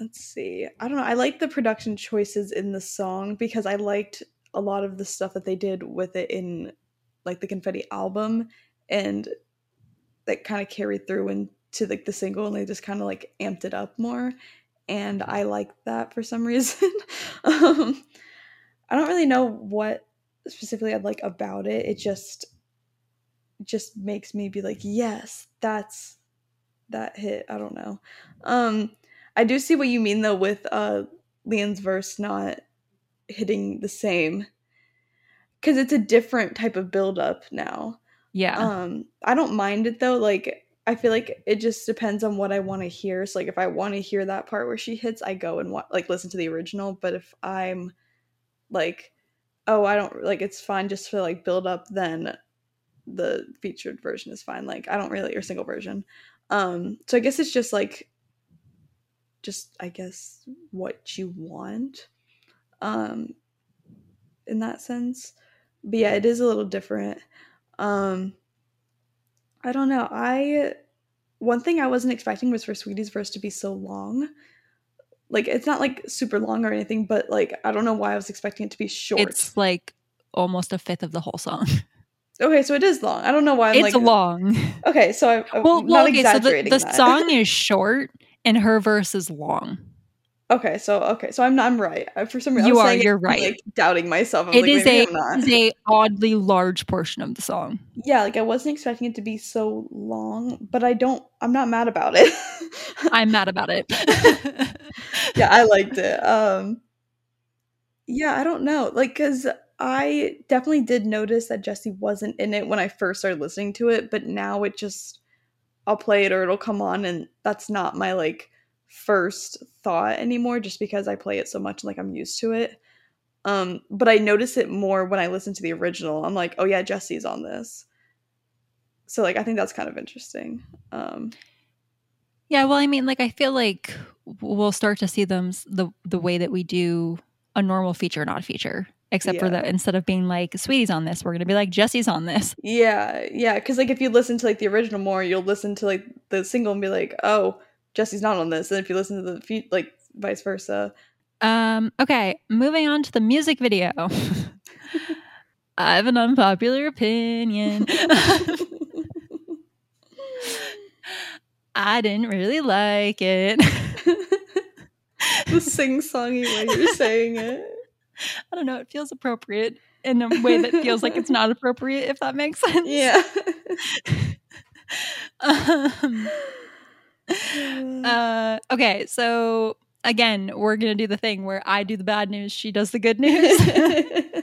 let's see. I don't know. I like the production choices in the song because I liked a lot of the stuff that they did with it in like the confetti album and that kind of carried through into like the single and they just kind of like amped it up more and i like that for some [LAUGHS] reason. Um i don't really know what specifically i'd like about it it just just makes me be like yes that's that hit i don't know. Um i do see what you mean though with uh Leigh-Anne's verse not hitting the same because it's a different type of buildup now. Yeah. Um, I don't mind it though. Like, I feel like it just depends on what I want to hear. So, like, if I want to hear that part where she hits, I go and wa- like listen to the original. But if I'm like oh, I don't like it's fine just to like build up, then the featured version is fine. Like I don't really or single version. Um, so I guess it's just like just I guess what you want. Um in that sense. But yeah, it is a little different. Um I don't know. I one thing I wasn't expecting was for Saweetie's verse to be so long. Like it's not like super long or anything, but like I don't know why I was expecting it to be short. It's like almost a fifth of the whole song. okay, so it is long. I don't know why I'm it's like long. Okay, so I, I'm Well, not well okay, so the, the song [LAUGHS] is short and her verse is long. Okay, so okay, so I'm not I'm right. For some reason, You I was are, it, you're I'm, right. Like doubting myself. I was It like, is a, I'm it is a oddly large portion of the song. yeah, like I wasn't expecting it to be so long, but I don't. I'm not mad about it. [LAUGHS] I'm mad about it. [LAUGHS] yeah, I liked it. [LAUGHS] Um, yeah, I don't know, like because I definitely did notice that Jesy wasn't in it when I first started listening to it, but now it just I'll play it or it'll come on, and that's not my like first thought anymore, just because I play it so much, like I'm used to it. Um, but I notice it more when I listen to the original. I'm like, oh yeah, Jesy's on this. So like I think that's kind of interesting. Um, Yeah, well, I mean, like I feel like we'll start to see them the the way that we do a normal feature, not feature, except for that instead of being like Saweetie's on this, we're gonna be like Jesy's on this. Yeah, yeah, because like if you listen to like the original more, you'll listen to like the single and be like, oh, Jesy's not on this. And if you listen to the fe- like vice versa, Um, okay, moving on to the music video. [LAUGHS] I have an unpopular opinion. [LAUGHS] I didn't really like it. [LAUGHS] the sing songy way you're saying it. I don't know, it feels appropriate in a way that feels like it's not appropriate, if that makes sense. Yeah. um, uh, okay, so again, we're gonna do the thing where I do the bad news, she does the good news. [LAUGHS]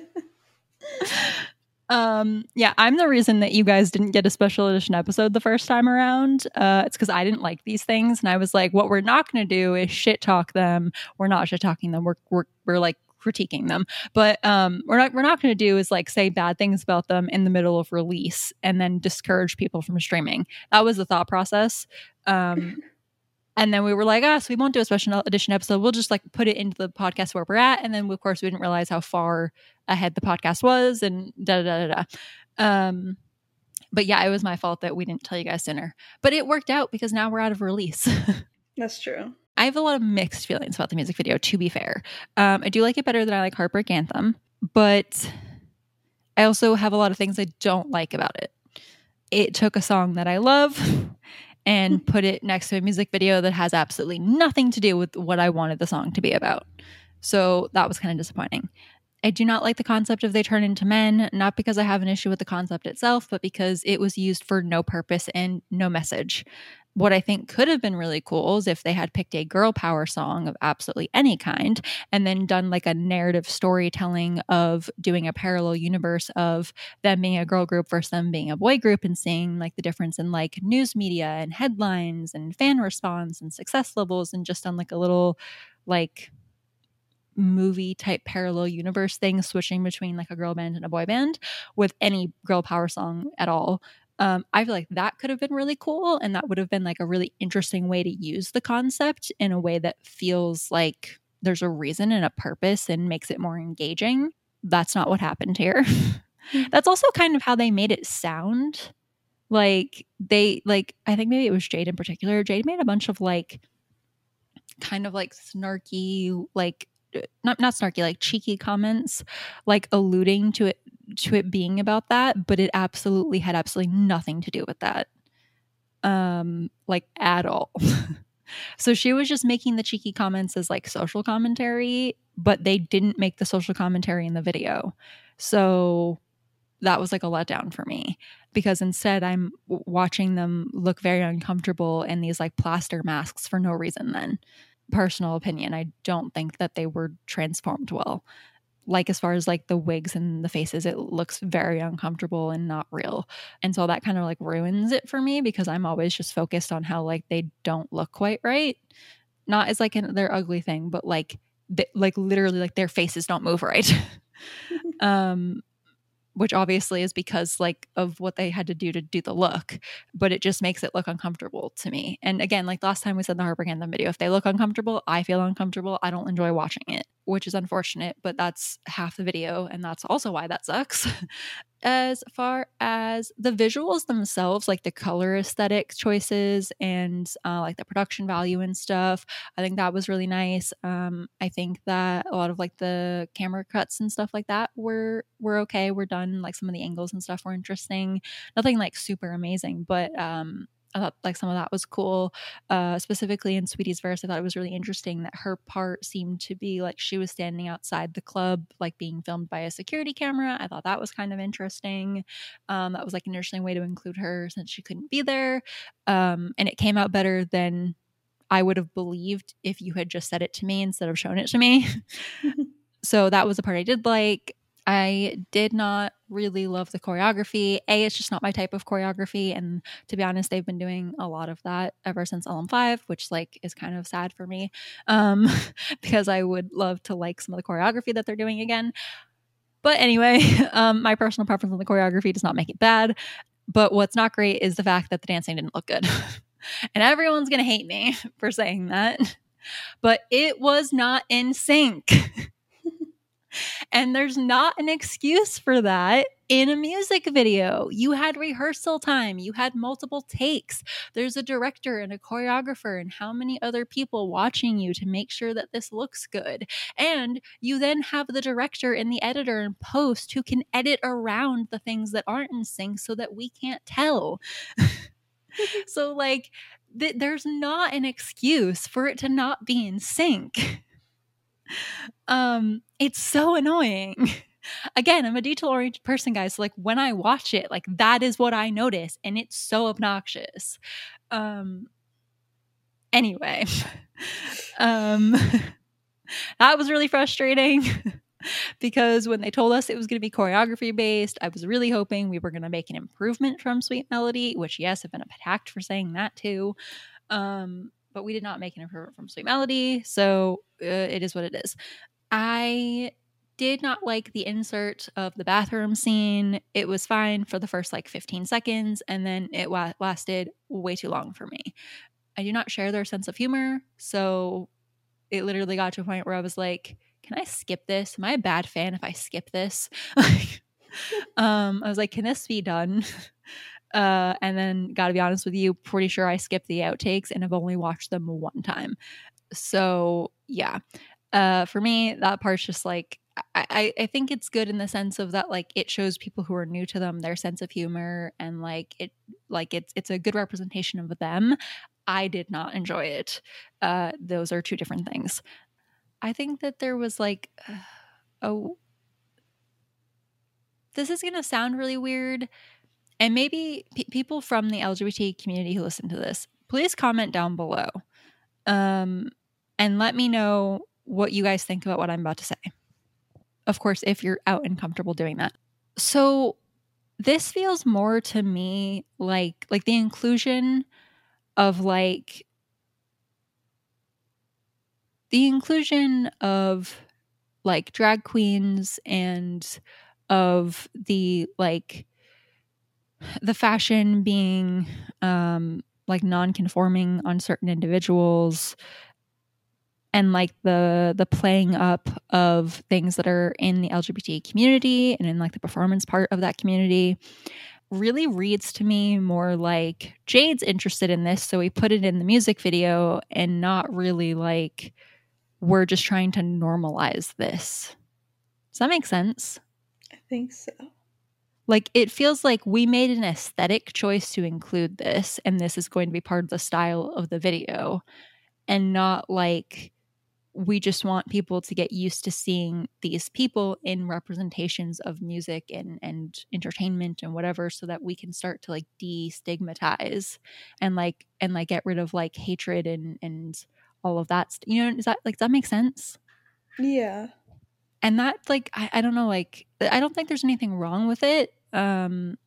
um, yeah, I'm the reason that you guys didn't get a special edition episode the first time around. Uh, it's because I didn't like these things, and I was like, what we're not gonna do is shit talk them. We're not shit talking them. We're we're we're like critiquing them. But um we're not we're not going to do is like say bad things about them in the middle of release and then discourage people from streaming. That was the thought process. Um [LAUGHS] and then we were like ah so we won't do a special edition episode. We'll just like put it into the podcast where we're at. And then of course we didn't realize how far ahead the podcast was and da da da da da. Um but yeah it was my fault that we didn't tell you guys sooner. But it worked out because now we're out of release. [LAUGHS] That's true. I have a lot of mixed feelings about the music video, to be fair. Um, I do like it better than I like Heartbreak Anthem, but I also have a lot of things I don't like about it. It took a song that I love and put it next to a music video that has absolutely nothing to do with what I wanted the song to be about. So that was kind of disappointing. I do not like the concept of they turn into men, not because I have an issue with the concept itself, but because it was used for no purpose and no message what I think could have been really cool is if they had picked a girl power song of absolutely any kind and then done like a narrative storytelling of doing a parallel universe of them being a girl group versus them being a boy group and seeing like the difference in like news media and headlines and fan response and success levels and just on like a little like movie type parallel universe thing switching between like a girl band and a boy band with any girl power song at all um, I feel like that could have been really cool, and that would have been like a really interesting way to use the concept in a way that feels like there's a reason and a purpose and makes it more engaging. That's not what happened here. [LAUGHS] That's also kind of how they made it sound. Like they like I think maybe it was Jade in particular. Jade made a bunch of like kind of like snarky like not not snarky like cheeky comments like alluding to it to it being about that but it absolutely had absolutely nothing to do with that um like at all. [LAUGHS] So she was just making the cheeky comments as like social commentary but they didn't make the social commentary in the video. So that was like a letdown for me because instead i'm watching them look very uncomfortable in these like plaster masks for no reason then. Personal opinion i don't think that they were transformed well like as far as like the wigs and the faces it looks very uncomfortable and not real. And so that kind of like ruins it for me because i'm always just focused on how like they don't look quite right. Not as like an, their ugly thing but like they, like literally like their faces don't move right. [LAUGHS] [LAUGHS] Um which obviously is because like of what they had to do to do the look but it just makes it look uncomfortable to me. And again like last time we said the Heartbreak Anthem video if they look uncomfortable i feel uncomfortable i don't enjoy watching it which is unfortunate but that's half the video and that's also why that sucks [LAUGHS] as far as the visuals themselves, like the color aesthetic choices and uh, like the production value and stuff, I think that was really nice. Um, I think that a lot of like the camera cuts and stuff like that were were okay. We're done. Like some of the angles and stuff were interesting. Nothing like super amazing, but um, I thought like some of that was cool. Uh, specifically in Saweetie's verse, I thought it was really interesting that her part seemed to be like she was standing outside the club, like being filmed by a security camera. I thought that was kind of interesting. Um, that was like an interesting way to include her since she couldn't be there. Um, and it came out better than I would have believed if you had just said it to me instead of shown it to me. [LAUGHS] so that was a part I did like. I did not really love the choreography. A, it's just not my type of choreography. And to be honest, they've been doing a lot of that ever since LM5, which like is kind of sad for me. Um, [LAUGHS] because I would love to like some of the choreography that they're doing again. But anyway, [LAUGHS] um, my personal preference on the choreography does not make it bad. But what's not great is the fact that the dancing didn't look good. [LAUGHS] and everyone's going to hate me for saying that. But it was not in sync. And there's not an excuse for that in a music video. You had rehearsal time, you had multiple takes. There's a director and a choreographer, and how many other people watching you to make sure that this looks good. And you then have the director and the editor and post who can edit around the things that aren't in sync so that we can't tell. [LAUGHS] so, like, th- there's not an excuse for it to not be in sync. Um, it's so annoying. [LAUGHS] Again, I'm a detail oriented person, guys. So like when I watch it, like that is what I notice, and it's so obnoxious. Um, anyway, [LAUGHS] um, [LAUGHS] that was really frustrating. because when they told us it was going to be choreography based, I was really hoping we were going to make an improvement from Sweet Melody, which, yes, I've been attacked for saying that too. Um, but we did not make an improvement from Sweet Melody. So uh, it is what it is. I did not like the insert of the bathroom scene. It was fine for the first like 15 seconds, and then it wa- lasted way too long for me. I do not share their sense of humor. So it literally got to a point where I was like, can I skip this? Am I a bad fan if I skip this? [LAUGHS] um, I was like, can this be done? [LAUGHS] Uh, and then, gotta be honest with you, pretty sure I skipped the outtakes and have only watched them one time. So, yeah. Uh, for me, that part's just like, I, I think it's good in the sense of that like it shows people who are new to them their sense of humor and like it like it's it's a good representation of them. I did not enjoy it. Uh those are two different things. I think that there was like [SIGHS] oh this is gonna sound really weird and maybe p- people from the LGBT community who listen to this, please comment down below. Um, and let me know what you guys think about what I'm about to say. Of course, if you're out and comfortable doing that. So, this feels more to me like like the inclusion of like the inclusion of like drag queens and of the like the fashion being um, like non-conforming on certain individuals and like the the playing up of things that are in the LGBT community and in like the performance part of that community really reads to me more like Jade's interested in this so we put it in the music video and not really like we're just trying to normalize this. Does that make sense? I think so. Like it feels like we made an aesthetic choice to include this, and this is going to be part of the style of the video, and not like we just want people to get used to seeing these people in representations of music and and entertainment and whatever so that we can start to like destigmatize and like and like get rid of like hatred and and all of that st- you know is that like does that make sense yeah and that like I, I don't know like i don't think there's anything wrong with it um,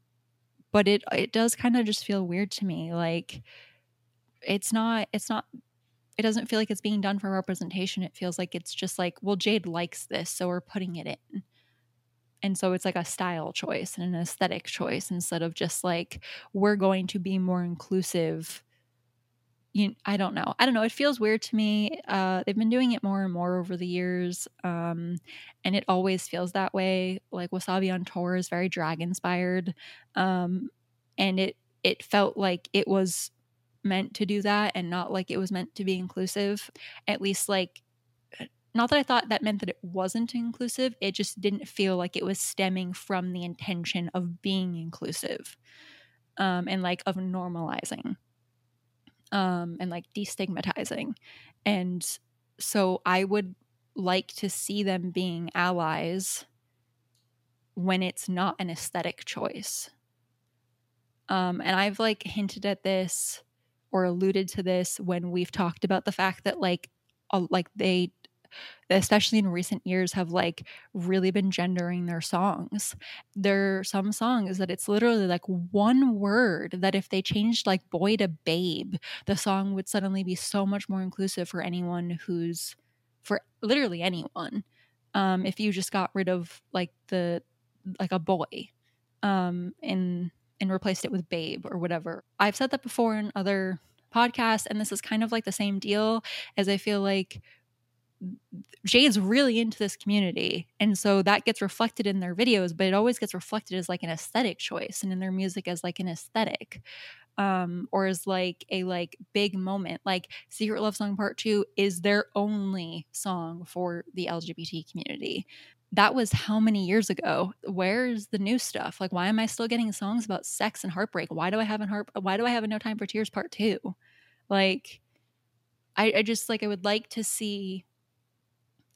but it it does kind of just feel weird to me. Like it's not it's not it doesn't feel like it's being done for representation. It feels like it's just like, well, Jade likes this, so we're putting it in. and so it's like a style choice and an aesthetic choice instead of just like we're going to be more inclusive you, I don't know. I don't know. It feels weird to me. Uh, they've been doing it more and more over the years, um, and it always feels that way. Like Wasabi on tour is very drag inspired, um, and it it felt like it was meant to do that, and not like it was meant to be inclusive. At least, like, not that I thought that meant that it wasn't inclusive. It just didn't feel like it was stemming from the intention of being inclusive, um, and like of normalizing um, and like destigmatizing. And so I would like to see them being allies when it's not an aesthetic choice. Um, and I've like hinted at this or alluded to this when we've talked about the fact that like, uh, like they especially in recent years have like really been gendering their songs. There are some songs that it's literally like one word that if they changed like boy to babe the song would suddenly be so much more inclusive for anyone who's for literally anyone um if you just got rid of like the like a boy um and and replaced it with babe or whatever i've said that before in other podcasts and this is kind of like the same deal as i feel like Jade's really into this community. And so that gets reflected in their videos, but it always gets reflected as like an aesthetic choice and in their music as like an aesthetic. Um, or as like a like big moment. Like Secret Love Song Part Two is their only song for the LGBT community. That was how many years ago? Where's the new stuff? Like, why am I still getting songs about sex and heartbreak? Why do I have a heart? Why do I have a No Time for Tears Part Two? Like, I, I just like I would like to see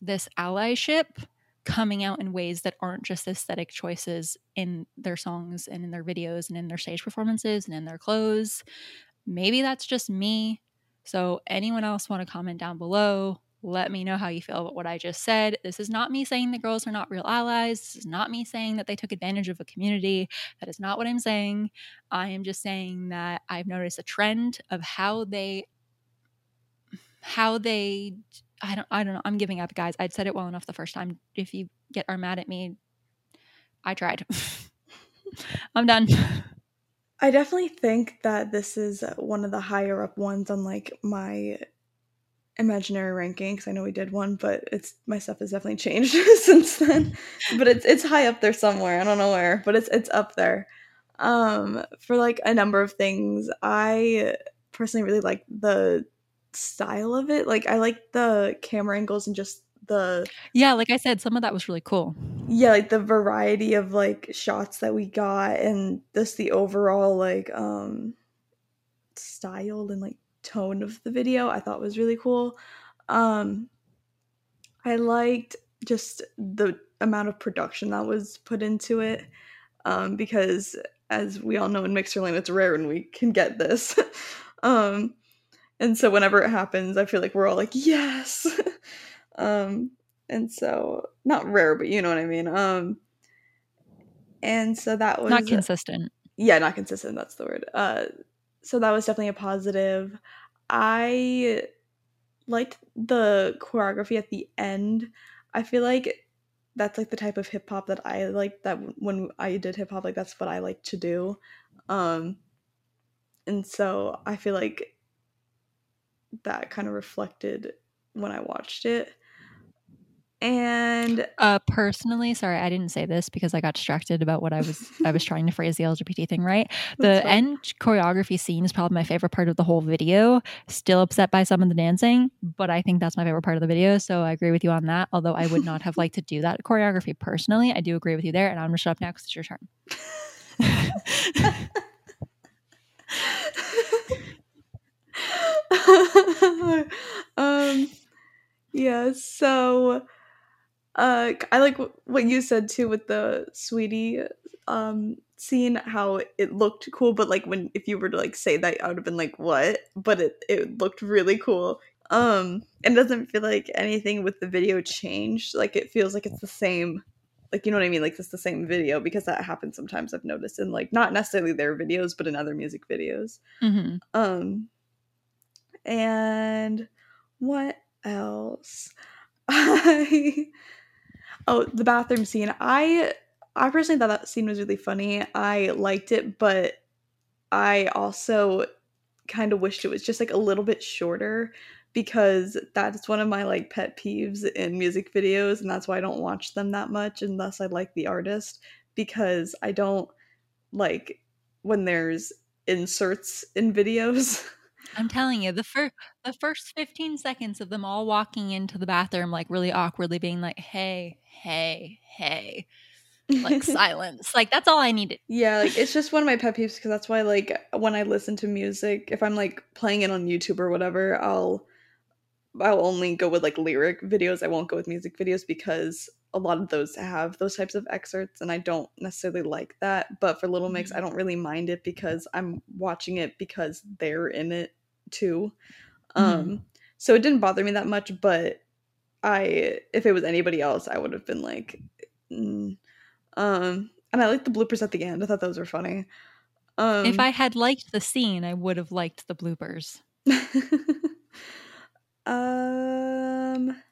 this allyship coming out in ways that aren't just aesthetic choices in their songs and in their videos and in their stage performances and in their clothes. Maybe that's just me. So, anyone else want to comment down below? Let me know how you feel about what I just said. This is not me saying the girls are not real allies. This is not me saying that they took advantage of a community. That is not what I'm saying. I am just saying that I've noticed a trend of how they how they I don't I don't know. I'm giving up, guys. I'd said it well enough the first time. If you get are mad at me, I tried. [LAUGHS] I'm done. [LAUGHS] I definitely think that this is one of the higher up ones on like my imaginary ranking because I know we did one, but it's my stuff has definitely changed [LAUGHS] since then. but it's it's high up there somewhere. I don't know where, but it's it's up there. Um, for like a number of things, I personally really like the style of it. Like I like the camera angles and just the Yeah, like I said, some of that was really cool. Yeah, like the variety of like shots that we got and just the overall like um style and like tone of the video I thought was really cool. Um I liked just the amount of production that was put into it. Um because as we all know in Mixerland it's rare when we can get this. [LAUGHS] um and so whenever it happens i feel like we're all like yes [LAUGHS] um and so not rare but you know what i mean um and so that was not consistent yeah not consistent that's the word uh so that was definitely a positive. I liked the choreography at the end. I feel like that's like the type of hip hop that i like that when i did hip hop like that's what i like to do. Um and so i feel like that kind of reflected when I watched it. And uh personally, sorry, I didn't say this because I got distracted about what I was I was trying to phrase the LGBT thing right. [LAUGHS] The end choreography scene is probably my favorite part of the whole video. Still upset by some of the dancing, but I think that's my favorite part of the video. So I agree with you on that. Although I would not have [LAUGHS] liked to do that choreography personally. I do agree with you there, and I'm gonna shut up now because it's your turn. [LAUGHS] um yeah so uh i like what you said too with the Saweetie um scene how it looked cool but like when if you were to like say that i would have been like what? But it it looked really cool. Um and it doesn't feel like anything with the video changed. Like it feels like it's the same like you know what i mean? Like it's the same video because that happens sometimes i've noticed in like not necessarily their videos but in other music videos. Mm-hmm. um and what else? [LAUGHS] I oh, the bathroom scene. I I personally thought that scene was really funny. I liked it, but I also kind of wished it was just like a little bit shorter because that's one of my like pet peeves in music videos and that's why I don't watch them that much thus I like the artist because I don't like when there's inserts in videos. [LAUGHS] I'm telling you, the first the first 15 seconds of them all walking into the bathroom like really awkwardly being like, "Hey, hey, hey." Like [LAUGHS] silence. Like that's all I needed. Yeah, like it's just one of my pet peeves because that's why like when I listen to music, if I'm like playing it on YouTube or whatever, I'll I'll only go with like lyric videos. I won't go with music videos because a lot of those have those types of excerpts and I don't necessarily like that. But for Little Mix, I mm-hmm. don't really mind it because I'm watching it because they're in it too. Um Mhm. so it didn't bother me that much, but I if it was anybody else, I would have been like mm. um and I liked the bloopers at the end. I thought those were funny. Um If I had liked the scene, I would have liked the bloopers. [LAUGHS] um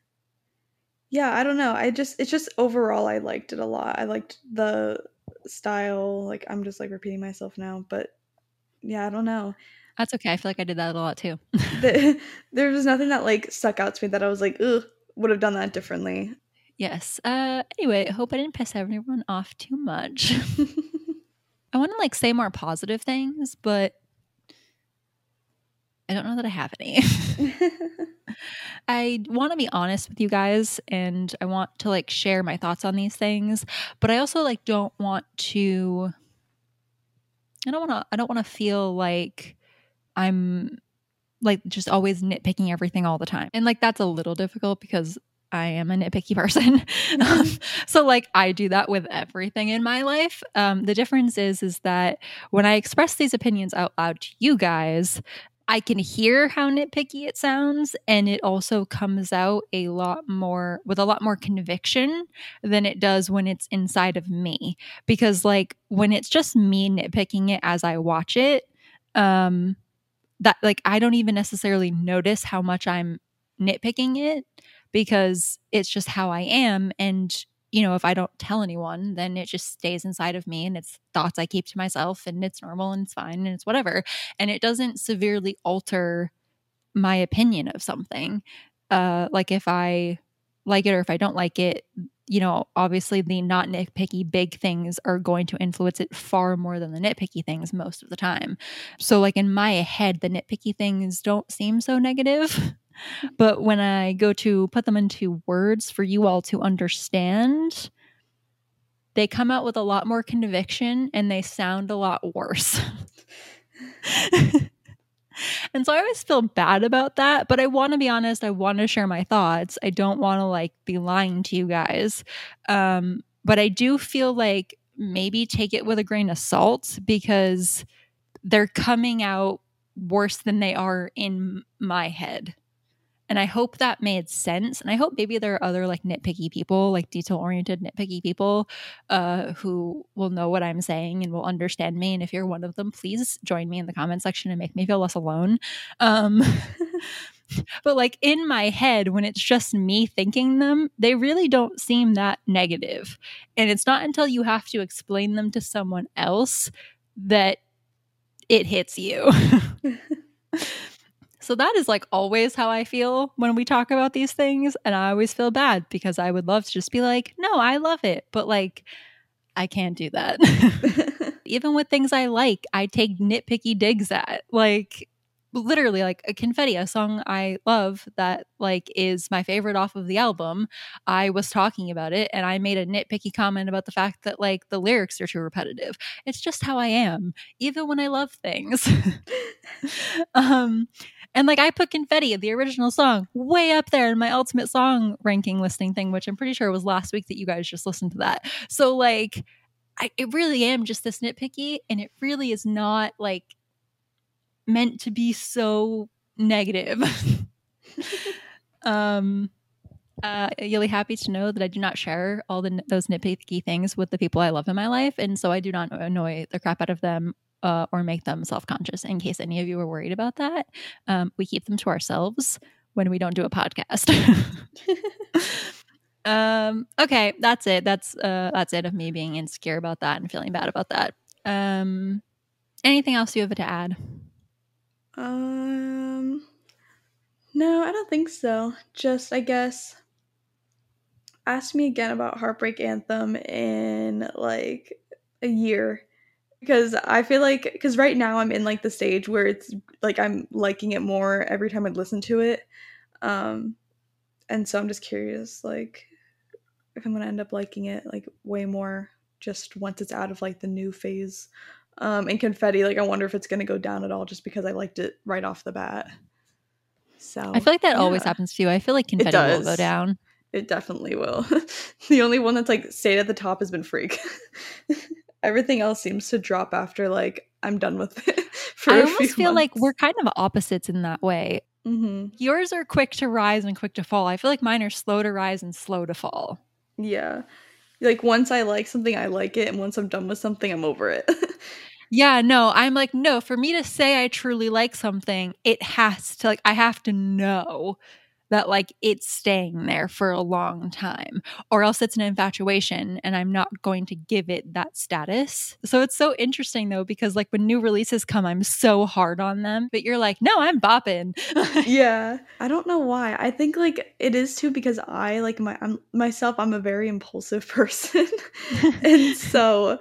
yeah i don't know i just it's just overall i liked it a lot i liked the style like i'm just like repeating myself now but yeah i don't know That's okay. I feel like I did that a lot too. [LAUGHS] the, there was nothing that like stuck out to me that i was like ugh would have done that differently yes. Uh anyway, I hope I didn't piss everyone off too much. [LAUGHS] I want to like say more positive things, but I don't know that I have any. [LAUGHS] I want to be honest with you guys and I want to like share my thoughts on these things, but I also like don't want to I don't want to I don't want to feel like I'm like just always nitpicking everything all the time. And like that's a little difficult because I am a nitpicky [LAUGHS] person. um, so like I do that with everything in my life. Um, the difference is is that when I express these opinions out loud to you guys, I can hear how nitpicky it sounds, and it also comes out a lot more with a lot more conviction than it does when it's inside of me. Because like when it's just me nitpicking it as I watch it, um, that like I don't even necessarily notice how much I'm nitpicking it because it's just how I am. And, you know, if I don't tell anyone, then it just stays inside of me and it's thoughts I keep to myself and it's normal and it's fine and it's whatever. And it doesn't severely alter my opinion of something. Uh, like if I like it or if I don't like it, you know, obviously the not nitpicky big things are going to influence it far more than the nitpicky things most of the time. So, like in my head, the nitpicky things don't seem so negative. [LAUGHS] But when I go to put them into words for you all to understand, they come out with a lot more conviction and they sound a lot worse. [LAUGHS] [LAUGHS] [LAUGHS] and so I always feel bad about that, but I want to be honest, I want to share my thoughts. I don't want to like be lying to you guys. Um but I do feel like maybe take it with a grain of salt because they're coming out worse than they are in my head. And I hope that made sense. And I hope maybe there are other like nitpicky people, like detail oriented nitpicky people, uh, who will know what I'm saying and will understand me. And if you're one of them, please join me in the comment section and make me feel less alone. Um, [LAUGHS] but like in my head, when it's just me thinking them, they really don't seem that negative. And it's not until you have to explain them to someone else that it hits you. [LAUGHS] [LAUGHS] So that is like always how I feel when we talk about these things. And I always feel bad because I would love to just be like, no, I love it. But like, I can't do that. [LAUGHS] Even with things I like, I take nitpicky digs at. Like, literally, like a confetti, a song I love that like is my favorite off of the album. I was talking about it and I made a nitpicky comment about the fact that like the lyrics are too repetitive. It's just how I am, even when I love things. [LAUGHS] um and like I put Confetti, the original song, way up there in my ultimate song ranking listing thing, which I'm pretty sure was last week that you guys just listened to that. So like I it really am just this nitpicky and it really is not like meant to be so negative. [LAUGHS] um uh, you'll be happy to know that I do not share all the those nitpicky things with the people I love in my life, and so I do not annoy the crap out of them uh, or make them self conscious. In case any of you are worried about that, um, we keep them to ourselves when we don't do a podcast. [LAUGHS] Um, okay, that's it. That's uh that's it of me being insecure about that and feeling bad about that. Um anything else you have to add? Um No, I don't think so. Just I guess ask me again about Heartbreak Anthem in like a year because I feel like because right now I'm in like the stage where it's like I'm liking it more every time I listen to it, um, and so I'm just curious like if I'm gonna end up liking it like way more just once it's out of like the new phase. Um, and confetti, like I wonder if it's gonna go down at all just because I liked it right off the bat. So I feel like that yeah. always happens to you. I feel like confetti will go down. It definitely will. [LAUGHS] the only one that's like stayed at the top has been freak. [LAUGHS] Everything else seems to drop after like I'm done with it. [LAUGHS] I almost feel months. like we're kind of opposites in that way. Mm-hmm. Yours are quick to rise and quick to fall. I feel like mine are slow to rise and slow to fall. Yeah. Like once I like something, I like it, and once I'm done with something, I'm over it. Yeah, no, I'm like, no, for me to say I truly like something, it has to like I have to know that like it's staying there for a long time or else it's an infatuation and I'm not going to give it that status. So it's so interesting though because like when new releases come I'm so hard on them but you're like no I'm bopping. [LAUGHS] yeah. I don't know why. I think like it is too because I like my I'm myself I'm a very impulsive [LAUGHS] person. [LAUGHS] and so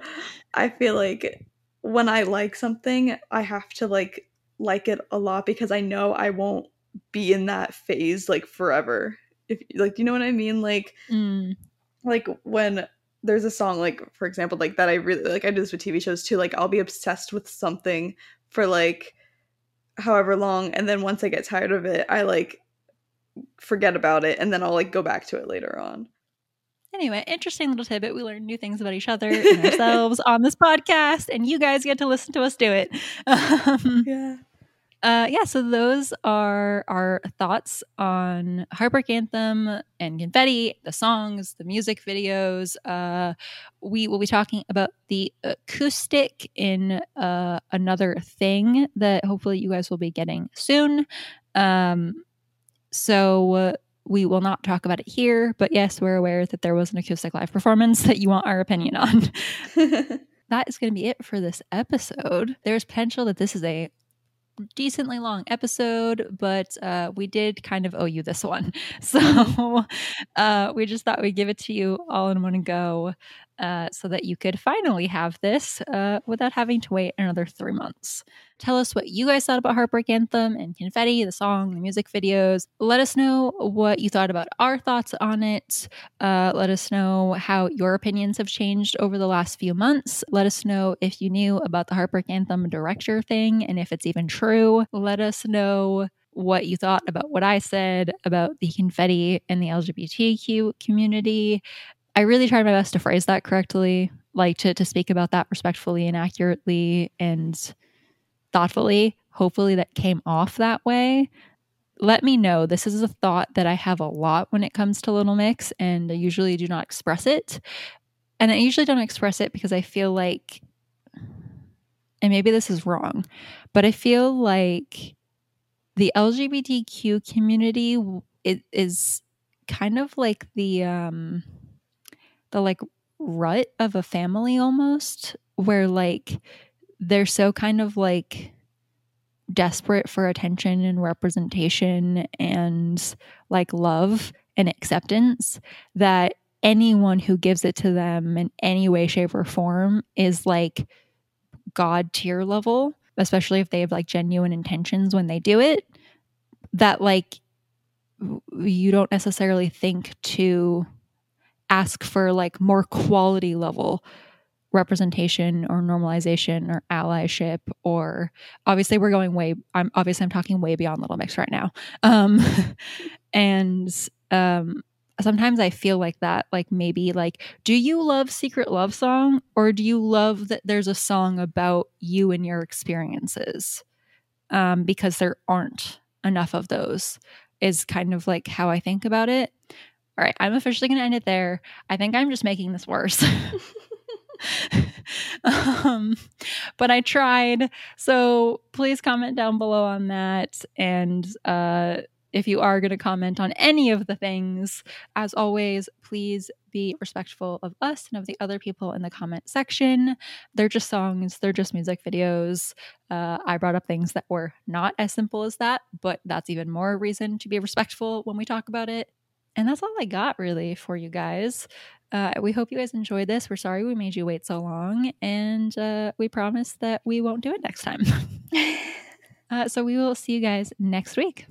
I feel like when I like something I have to like like it a lot because I know I won't be in that phase like forever. If like you know what I mean? Like mm. like when there's a song like for example like that I really like I do this with TV shows too. Like I'll be obsessed with something for like however long and then once I get tired of it, I like forget about it and then I'll like go back to it later on. Anyway, interesting little tidbit. We learn new things about each other and ourselves on this podcast, and you guys get to listen to us do it. [LAUGHS] Um, yeah uh, yeah, so those are our thoughts on Heartbreak Anthem and Confetti, the songs, the music videos. Uh, we will be talking about the acoustic in uh, another thing that hopefully you guys will be getting soon. Um, so we will not talk about it here, but yes, we're aware that there was an acoustic live performance [LAUGHS] that you want our opinion on. [LAUGHS] that is going to be it for this episode. There's potential that this is a decently long episode, but uh, we did kind of owe you this one. [LAUGHS] So uh, we just thought we'd give it to you all in one go uh, so that you could finally have this uh, without having to wait another three months. Tell us what you guys thought about Heartbreak Anthem and Confetti, the song, the music videos. Let us know what you thought about our thoughts on it. Uh, let us know how your opinions have changed over the last few months. Let us know if you knew about the Heartbreak Anthem director thing and if it's even true. Let us know what you thought about what I said about the confetti and the LGBTQ community. I really tried my best to phrase that correctly, like to, to speak about that respectfully and accurately and thoughtfully. Hopefully, that came off that way. Let me know. This is a thought that I have a lot when it comes to Little Mix, and I usually do not express it. And I usually don't express it because I feel like, and maybe this is wrong, but I feel like the LGBTQ community is kind of like the um the like rut of a family almost where like they're so kind of like desperate for attention and representation and like love and acceptance that anyone who gives it to them in any way shape or form is like god tier level especially if they have like genuine intentions when they do it that like you don't necessarily think to ask for like more quality level representation or normalization or allyship or obviously we're going way i'm obviously i'm talking way beyond little mix right now. Um [LAUGHS] and um sometimes i feel like that like maybe like do you love secret love song or do you love that there's a song about you and your experiences? Um because there aren't enough of those is kind of like how i think about it all right, I'm officially going to end it there. I think I'm just making this worse. [LAUGHS] um, but I tried. So please comment down below on that. And uh, if you are going to comment on any of the things, as always, please be respectful of us and of the other people in the comment section. They're just songs, they're just music videos. Uh, I brought up things that were not as simple as that, but that's even more reason to be respectful when we talk about it. And that's all I got really for you guys. Uh, we hope you guys enjoyed this. We're sorry we made you wait so long, and uh, we promise that we won't do it next time. [LAUGHS] uh, so we will see you guys next week.